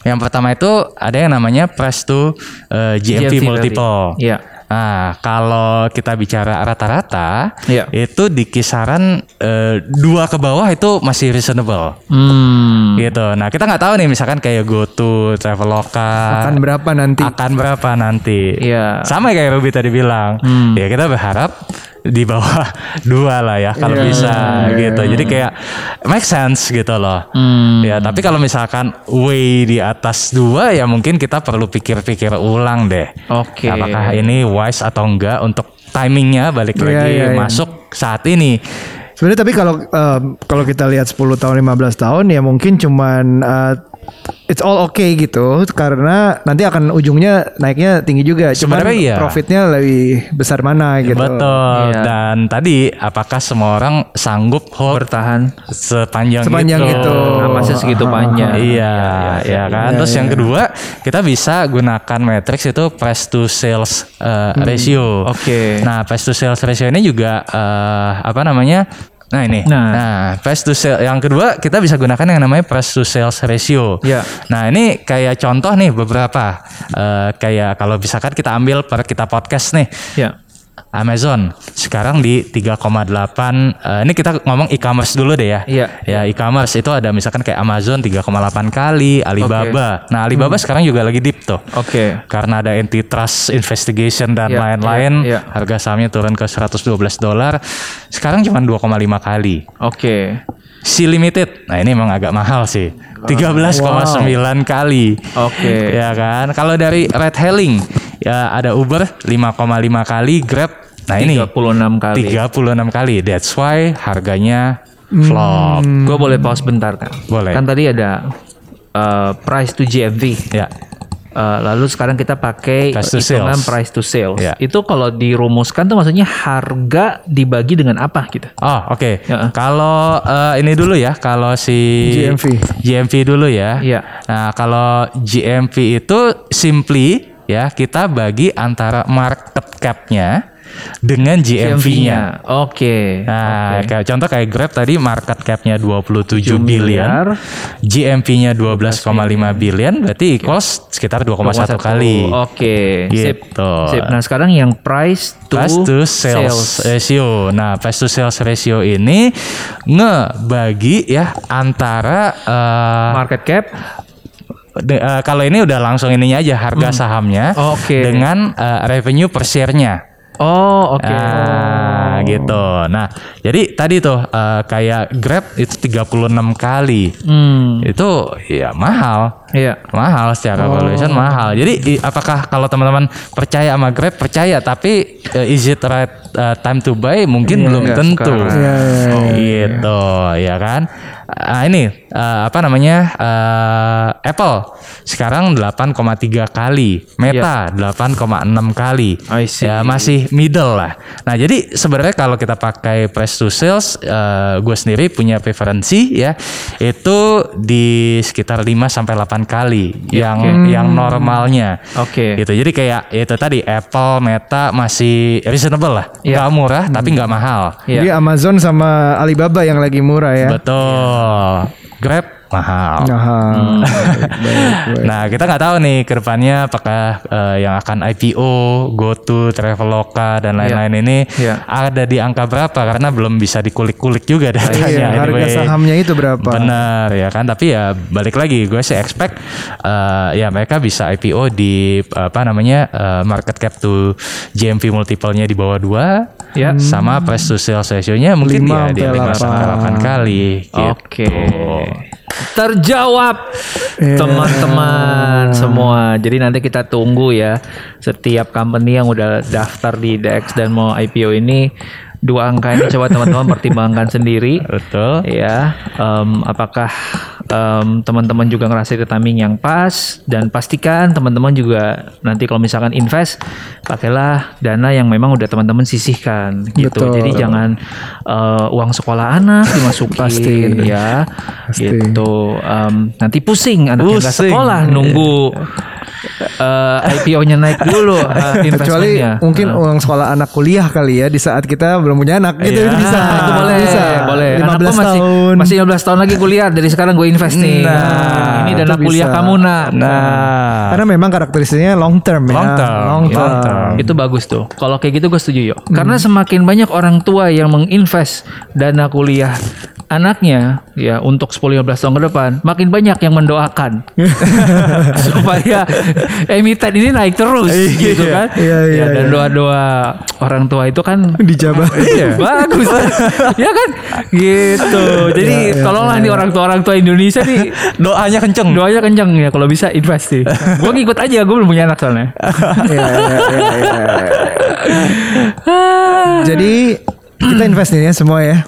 Speaker 2: Yang pertama itu ada yang namanya price to eh, GMV,
Speaker 3: GMV
Speaker 2: multiple.
Speaker 3: Iya.
Speaker 2: Nah, kalau kita bicara rata-rata,
Speaker 3: Iya.
Speaker 2: itu di kisaran eh, dua ke bawah itu masih reasonable.
Speaker 3: Hmm.
Speaker 2: Gitu. Nah, kita nggak tahu nih, misalkan kayak GoTo, Traveloka,
Speaker 5: Akan berapa nanti?
Speaker 2: akan berapa nanti.
Speaker 3: Iya.
Speaker 2: Sama kayak Ruby tadi bilang.
Speaker 3: Hmm.
Speaker 2: Ya kita berharap di bawah dua lah ya kalau
Speaker 5: Iya,
Speaker 2: bisa
Speaker 5: iya,
Speaker 2: gitu. Jadi kayak make sense gitu loh.
Speaker 3: Hmm.
Speaker 2: Ya, tapi kalau misalkan way di atas dua ya mungkin kita perlu pikir-pikir ulang deh.
Speaker 3: Oke.
Speaker 2: Apakah ini wise atau enggak untuk timingnya balik
Speaker 5: Iya,
Speaker 2: lagi
Speaker 5: iya, iya.
Speaker 2: masuk saat ini.
Speaker 5: Sebenarnya tapi kalau em, kalau kita lihat 10 tahun 15 tahun ya mungkin cuman eh, it's all okay gitu karena nanti akan ujungnya naiknya tinggi juga. Cuman
Speaker 2: Sebenarnya iya.
Speaker 5: profitnya lebih besar mana gitu.
Speaker 2: Betul.
Speaker 3: Iya.
Speaker 2: Dan tadi apakah semua orang sanggup hold
Speaker 3: Bertahan.
Speaker 2: sepanjang,
Speaker 5: Sepanjang itu.
Speaker 3: Napasnya segitu panjang.
Speaker 2: Iya, ya kan. Terus
Speaker 5: Iya,
Speaker 2: yang kedua, kita bisa gunakan matrix itu price to sales uh, ratio.
Speaker 3: Oke.
Speaker 2: Nah, price to sales ratio ini juga uh, apa namanya? Nah ini,
Speaker 3: Nah.
Speaker 2: nah, price to sales yang kedua kita bisa gunakan yang namanya price to sales ratio.
Speaker 3: Ya.
Speaker 2: Nah ini kayak contoh nih beberapa, Eh, kayak kalau misalkan kita ambil per kita podcast nih,
Speaker 3: Ya.
Speaker 2: Amazon sekarang di 3,8 eh, ini kita ngomong e-commerce dulu deh ya.
Speaker 3: Iya.
Speaker 2: Ya e-commerce itu ada misalkan kayak Amazon 3,8 kali, Alibaba. Nah, Alibaba
Speaker 3: Hmm.
Speaker 2: sekarang juga lagi dip tuh.
Speaker 3: Oke.
Speaker 2: Karena ada antitrust investigation dan
Speaker 3: Iya,
Speaker 2: lain-lain,
Speaker 3: iya, iya.
Speaker 2: harga sahamnya turun ke 112 dolar. Sekarang cuma 2,5 kali.
Speaker 3: Oke.
Speaker 2: Si Limited. Nah, ini emang agak mahal sih. 13,9 kali.
Speaker 3: Oke.
Speaker 2: Ya kan? Kalau dari ride hailing ya ada Uber 5,5 kali, Grab Nah ini
Speaker 3: 36 kali.
Speaker 2: 36 kali. That's why harganya flop.
Speaker 3: Gue boleh pause bentar kan?
Speaker 2: Boleh.
Speaker 3: Kan tadi ada uh, price to GMV.
Speaker 2: Ya.
Speaker 3: Uh, lalu sekarang kita pakai
Speaker 2: Price to
Speaker 3: hitungan
Speaker 2: sales.
Speaker 3: price to sales.
Speaker 2: Ya.
Speaker 3: Itu kalau dirumuskan tuh maksudnya harga dibagi dengan apa gitu?
Speaker 2: Oh oke.
Speaker 3: Ya.
Speaker 2: Kalau eh, ini dulu ya, kalau si
Speaker 5: GMV.
Speaker 2: GMV dulu ya.
Speaker 3: Iya.
Speaker 2: Nah kalau GMV itu simply ya kita bagi antara market cap-nya dengan GMV-nya.
Speaker 3: Oke.
Speaker 2: Nah,
Speaker 3: Oke.
Speaker 2: kayak contoh kayak Grab tadi market cap-nya 27
Speaker 3: 7
Speaker 2: billion,
Speaker 3: miliar.
Speaker 2: GMV-nya 12,5 billion, berarti equals sekitar 2,1 kali.
Speaker 3: Oke. Sip.
Speaker 2: Gitu.
Speaker 3: Sip. Nah sekarang yang price to,
Speaker 2: Price to sales, ratio. Nah, price to sales ratio ini ngebagi ya antara eh,
Speaker 3: market cap.
Speaker 2: De- eh, kalau ini udah langsung ininya aja harga sahamnya
Speaker 3: Hmm. Oke.
Speaker 2: dengan eh, revenue per share-nya.
Speaker 3: Oh oke.
Speaker 2: Nah, gitu. Nah, jadi tadi tuh eh, kayak Grab itu 36 kali.
Speaker 3: Hmm.
Speaker 2: Itu ya mahal.
Speaker 3: Iya.
Speaker 2: Mahal secara valuation mahal. Jadi i- apakah kalau teman-teman percaya sama Grab percaya tapi eh, is it right eh, time to buy mungkin belum
Speaker 3: enggak
Speaker 2: tentu.
Speaker 5: Iya, iya, iya.
Speaker 2: Gitu, ya kan? Ah, ini eh, apa namanya? eh, Apple sekarang 8,3 kali, Meta 8,6 kali.
Speaker 3: I see.
Speaker 2: Ya masih middle lah. Nah, jadi sebenarnya kalau kita pakai price to sales gue sendiri punya preferensi ya itu di sekitar 5 sampai 8 kali yang yang normalnya.
Speaker 3: Oke.
Speaker 2: Gitu. Jadi kayak itu tadi Apple, Meta masih reasonable lah.
Speaker 3: Iya.
Speaker 2: Nggak murah tapi nggak mahal.
Speaker 3: Iya.
Speaker 5: Jadi Amazon sama Alibaba yang lagi murah ya.
Speaker 2: Betul. Grab mahal.
Speaker 5: Nah,
Speaker 3: Hmm.
Speaker 5: baik, baik, baik.
Speaker 2: Nah, kita nggak tahu nih ke depannya apakah eh, yang akan IPO, GoTo, Traveloka dan lain-lain ini
Speaker 3: Iya.
Speaker 2: ada di angka berapa karena belum bisa dikulik-kulik juga datanya.
Speaker 5: Iya, harga
Speaker 2: anyway.
Speaker 5: sahamnya itu berapa?
Speaker 2: Bener ya kan, tapi ya balik lagi gue sih expect eh, ya mereka bisa IPO di apa namanya eh, market cap to GMV multiple-nya di bawah dua,
Speaker 3: Ya.
Speaker 2: sama price to sales ratio-nya mungkin
Speaker 5: Lima
Speaker 2: ya di
Speaker 5: sampai
Speaker 2: 5 sampai 8 kali. Gitu.
Speaker 3: Oke. Terjawab
Speaker 5: Iya.
Speaker 3: teman-teman semua. Jadi nanti kita tunggu ya setiap company yang udah daftar di DX dan mau IPO ini dua angka ini coba teman-teman pertimbangkan sendiri.
Speaker 2: Betul.
Speaker 3: Ya, em, apakah em, teman-teman juga ngerasa itu timing yang pas dan pastikan teman-teman juga nanti kalau misalkan invest pakailah dana yang memang udah teman-teman sisihkan gitu.
Speaker 5: Betul.
Speaker 3: Jadi jangan eh, uang sekolah anak dimasukin
Speaker 5: Pasti.
Speaker 3: ya
Speaker 5: Pasti.
Speaker 3: gitu. Em, nanti pusing anaknya nggak
Speaker 2: Pusing.
Speaker 3: sekolah nunggu eh, IPO-nya naik dulu eh,
Speaker 5: Kecuali mungkin uang sekolah anak kuliah kali ya di saat kita belum punya anak gitu
Speaker 2: Iya.
Speaker 5: bisa.
Speaker 3: Nah, itu boleh,
Speaker 5: Bisa.
Speaker 3: boleh.
Speaker 5: 15
Speaker 3: Anak gua masih,
Speaker 5: tahun.
Speaker 3: Masih 15 tahun lagi kuliah. Dari sekarang gue invest nih.
Speaker 2: Nah,
Speaker 3: ini
Speaker 5: itu
Speaker 3: dana kuliah
Speaker 5: bisa.
Speaker 3: kamu nak.
Speaker 2: Nah,
Speaker 5: Karena memang karakteristiknya long term ya.
Speaker 2: Long term,
Speaker 5: Long term.
Speaker 2: long term.
Speaker 3: Itu bagus tuh. Kalau kayak gitu gue setuju yo.
Speaker 5: Hmm.
Speaker 3: Karena semakin banyak orang tua yang menginvest dana kuliah anaknya ya untuk 10 15 tahun ke depan makin banyak yang mendoakan supaya emiten ini naik terus gitu kan.
Speaker 5: iya, iya,
Speaker 3: ya, dan
Speaker 5: iya.
Speaker 3: doa-doa orang tua itu kan
Speaker 5: Dijabah.
Speaker 3: Iya, bagus. ya kan? Gitu. Jadi
Speaker 5: Ya, ya,
Speaker 3: tolonglah nih orang tua orang tua Indonesia nih
Speaker 2: Doanya kenceng.
Speaker 3: doanya kenceng ya kalau bisa invest sih. gue ngikut aja, gue belum punya anak soalnya.
Speaker 5: Iya, iya, iya, iya. Jadi kita invest nih ya semua ya.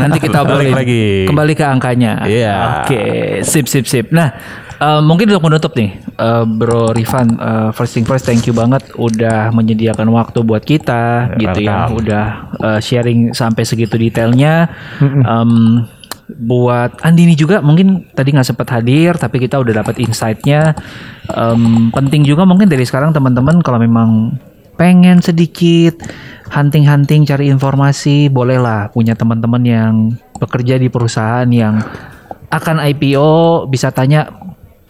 Speaker 3: Nanti kita
Speaker 2: Balik
Speaker 3: obrolin
Speaker 2: lagi.
Speaker 3: kembali ke angkanya.
Speaker 2: Iya.
Speaker 3: Oke, sip sip sip. Nah, eh, mungkin untuk menutup nih, eh, Bro Rifan, eh, first thing first, thank you banget udah menyediakan waktu buat kita, gitu ya, udah eh, sharing sampai segitu detailnya. Em, buat Andini juga mungkin tadi nggak sempat hadir, tapi kita udah dapat insight-nya. Em, penting juga mungkin dari sekarang teman-teman kalau memang pengen sedikit hunting-hunting cari informasi, bolehlah punya teman-teman yang bekerja di perusahaan yang akan IPO bisa tanya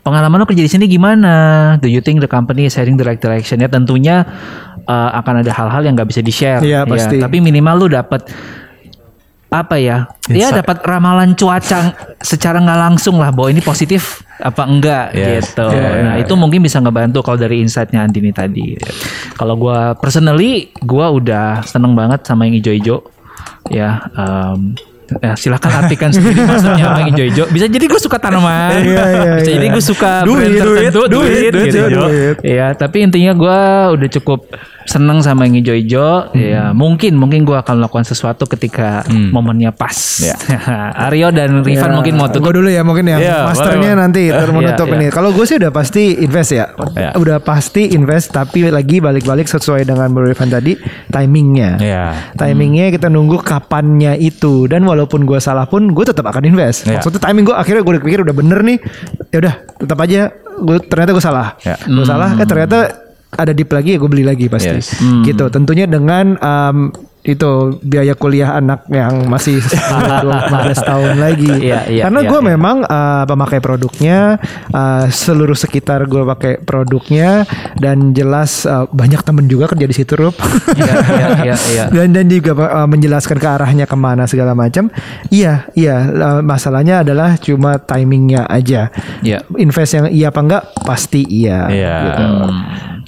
Speaker 3: pengalaman lo kerja di sini gimana? Do you think the company is heading the right direction? Ya tentunya uh, akan ada hal-hal yang nggak bisa di share.
Speaker 5: Iya, pasti.
Speaker 3: tapi minimal lu dapat apa ya? Ya
Speaker 2: Insight.
Speaker 3: dapat ramalan cuaca secara nggak langsung lah bahwa ini positif apa enggak
Speaker 2: Yes.
Speaker 3: gitu.
Speaker 2: Iya,
Speaker 3: nah itu mungkin bisa ngebantu kalau dari insightnya Andini tadi. Kalau gua personally, gua udah seneng banget sama yang ijo-ijo. Ya, em, ya silakan artikan sendiri maksudnya apa yang ijo-ijo. Bisa jadi gue suka tanaman.
Speaker 5: Iya, iya,
Speaker 3: bisa
Speaker 5: iya.
Speaker 3: jadi gue suka
Speaker 5: Duit,
Speaker 3: brand
Speaker 5: duit,
Speaker 3: tertentu,
Speaker 5: duit,
Speaker 3: duit,
Speaker 5: duit,
Speaker 3: gitu.
Speaker 5: duit.
Speaker 3: Ya, tapi intinya gua udah cukup seneng sama yang ijo-ijo. Ya, mungkin mungkin gua akan melakukan sesuatu ketika momennya pas.
Speaker 2: Ya.
Speaker 3: Aryo dan Rifan
Speaker 5: Ya,
Speaker 3: mungkin mau tutup.
Speaker 5: Gue dulu ya mungkin yang
Speaker 2: Iya,
Speaker 5: masternya
Speaker 2: boleh,
Speaker 5: nanti
Speaker 3: Eh,
Speaker 5: terus menutup
Speaker 3: iya,
Speaker 5: ini.
Speaker 3: iya.
Speaker 5: Kalau gue sih udah pasti invest ya.
Speaker 2: Iya.
Speaker 5: Udah pasti invest tapi lagi balik-balik sesuai dengan Bro Irfan tadi timingnya.
Speaker 2: Iya.
Speaker 5: Timingnya kita nunggu kapannya itu dan walaupun gue salah pun gue tetap akan invest.
Speaker 2: Iya.
Speaker 5: Maksudnya timing gue akhirnya gue pikir udah bener nih. Ya udah tetap aja gue ternyata gue salah.
Speaker 2: Ya.
Speaker 5: Gue salah eh ternyata ada dip lagi ya gue beli lagi pasti.
Speaker 2: Yes.
Speaker 5: Gitu. Tentunya dengan um, itu biaya kuliah anak yang masih 10, 15 tahun lagi.
Speaker 3: Iya, iya,
Speaker 5: Karena
Speaker 3: iya,
Speaker 5: gue
Speaker 3: iya.
Speaker 5: memang uh, pemakai produknya, uh, seluruh sekitar gue pakai produknya dan jelas uh, banyak temen juga kerja di situ Rup.
Speaker 3: Iya, iya, iya, iya.
Speaker 5: dan dan juga uh, menjelaskan ke arahnya ke mana segala macam. Iya, iya. uh, masalahnya adalah cuma timingnya aja.
Speaker 3: Iya.
Speaker 5: Invest yang iya apa enggak pasti iya.
Speaker 2: Iya.
Speaker 5: gitu.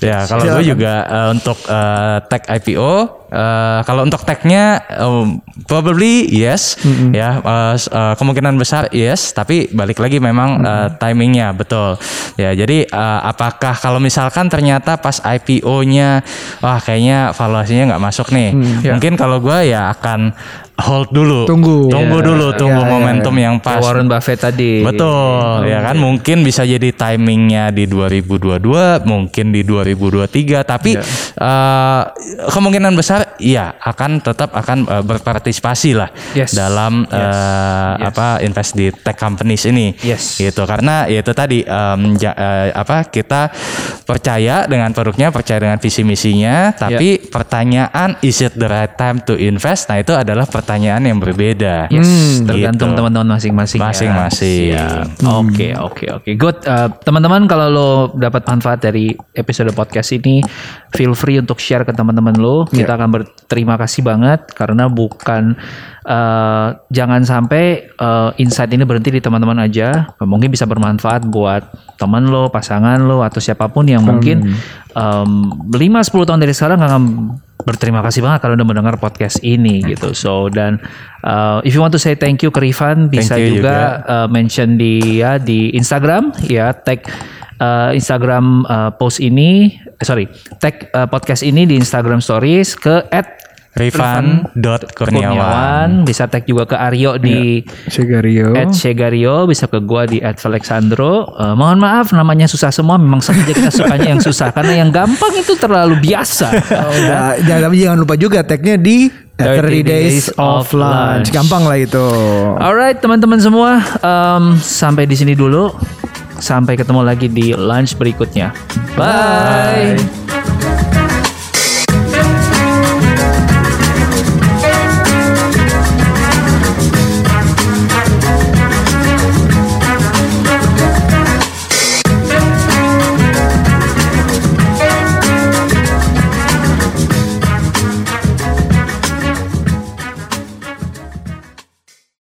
Speaker 2: Ya kalau gue juga eh, untuk eh, tag IPO, eh, kalau untuk tagnya um, probably yes, ya eh, s- eh, kemungkinan besar yes, tapi balik lagi memang eh, timingnya betul. Ya jadi eh, apakah kalau misalkan ternyata pas IPO-nya, wah kayaknya valuasinya nggak masuk nih, mungkin kalau gue ya akan hold dulu,
Speaker 5: Tunggu.
Speaker 2: tunggu
Speaker 5: Iya.
Speaker 2: dulu, tunggu
Speaker 5: Iya, iya,
Speaker 2: momentum yang
Speaker 3: Kayak
Speaker 2: pas.
Speaker 3: Warren Buffett tadi.
Speaker 2: Betul, ya kan mungkin bisa jadi timingnya di 2022, mungkin di 2023, tapi eh, kemungkinan besar ya akan tetap akan eh, berpartisipasi lah
Speaker 3: Yes.
Speaker 2: dalam eh, apa invest di tech companies ini.
Speaker 3: Yes.
Speaker 2: Gitu karena ya itu tadi em, ja- eh, apa kita percaya dengan produknya, percaya dengan visi misinya, tapi pertanyaan is it the right time to invest? Nah, itu adalah pertanyaan yang berbeda.
Speaker 3: Yes,
Speaker 2: Gitu.
Speaker 3: tergantung teman-teman masing-masing. ya.
Speaker 2: Masing-masing.
Speaker 3: Siap. Oke, oke, oke. Good. Uh, teman-teman kalau lo dapat manfaat dari episode podcast ini, feel free untuk share ke teman-teman lo. Kita akan berterima kasih banget karena bukan uh, jangan sampai uh, insight ini berhenti di teman-teman aja. Mungkin bisa bermanfaat buat teman lo, pasangan lo atau siapa pun yang mungkin um, 5-10 tahun dari sekarang akan berterima kasih banget kalau udah mendengar podcast ini gitu. So dan uh, if you want to say thank you ke Rifan bisa
Speaker 2: you
Speaker 3: juga, uh, mention di ya di Instagram ya tag uh, Instagram uh, post ini eh, sorry tag uh, podcast ini di Instagram stories ke
Speaker 2: Rifan.kurniawan.
Speaker 3: bisa tag juga ke Aryo di
Speaker 5: Segario.
Speaker 3: At Shegario bisa ke gua di at Felixandro. Eh, mohon maaf namanya susah semua. Memang sengaja kita sukanya yang susah karena yang gampang itu terlalu biasa.
Speaker 5: Oh, udah. jangan, tapi jangan lupa juga tagnya di 30 Days of Lunch. Gampang lah itu.
Speaker 3: Alright teman-teman semua, em, sampai di sini dulu. Sampai ketemu lagi di lunch berikutnya. Bye.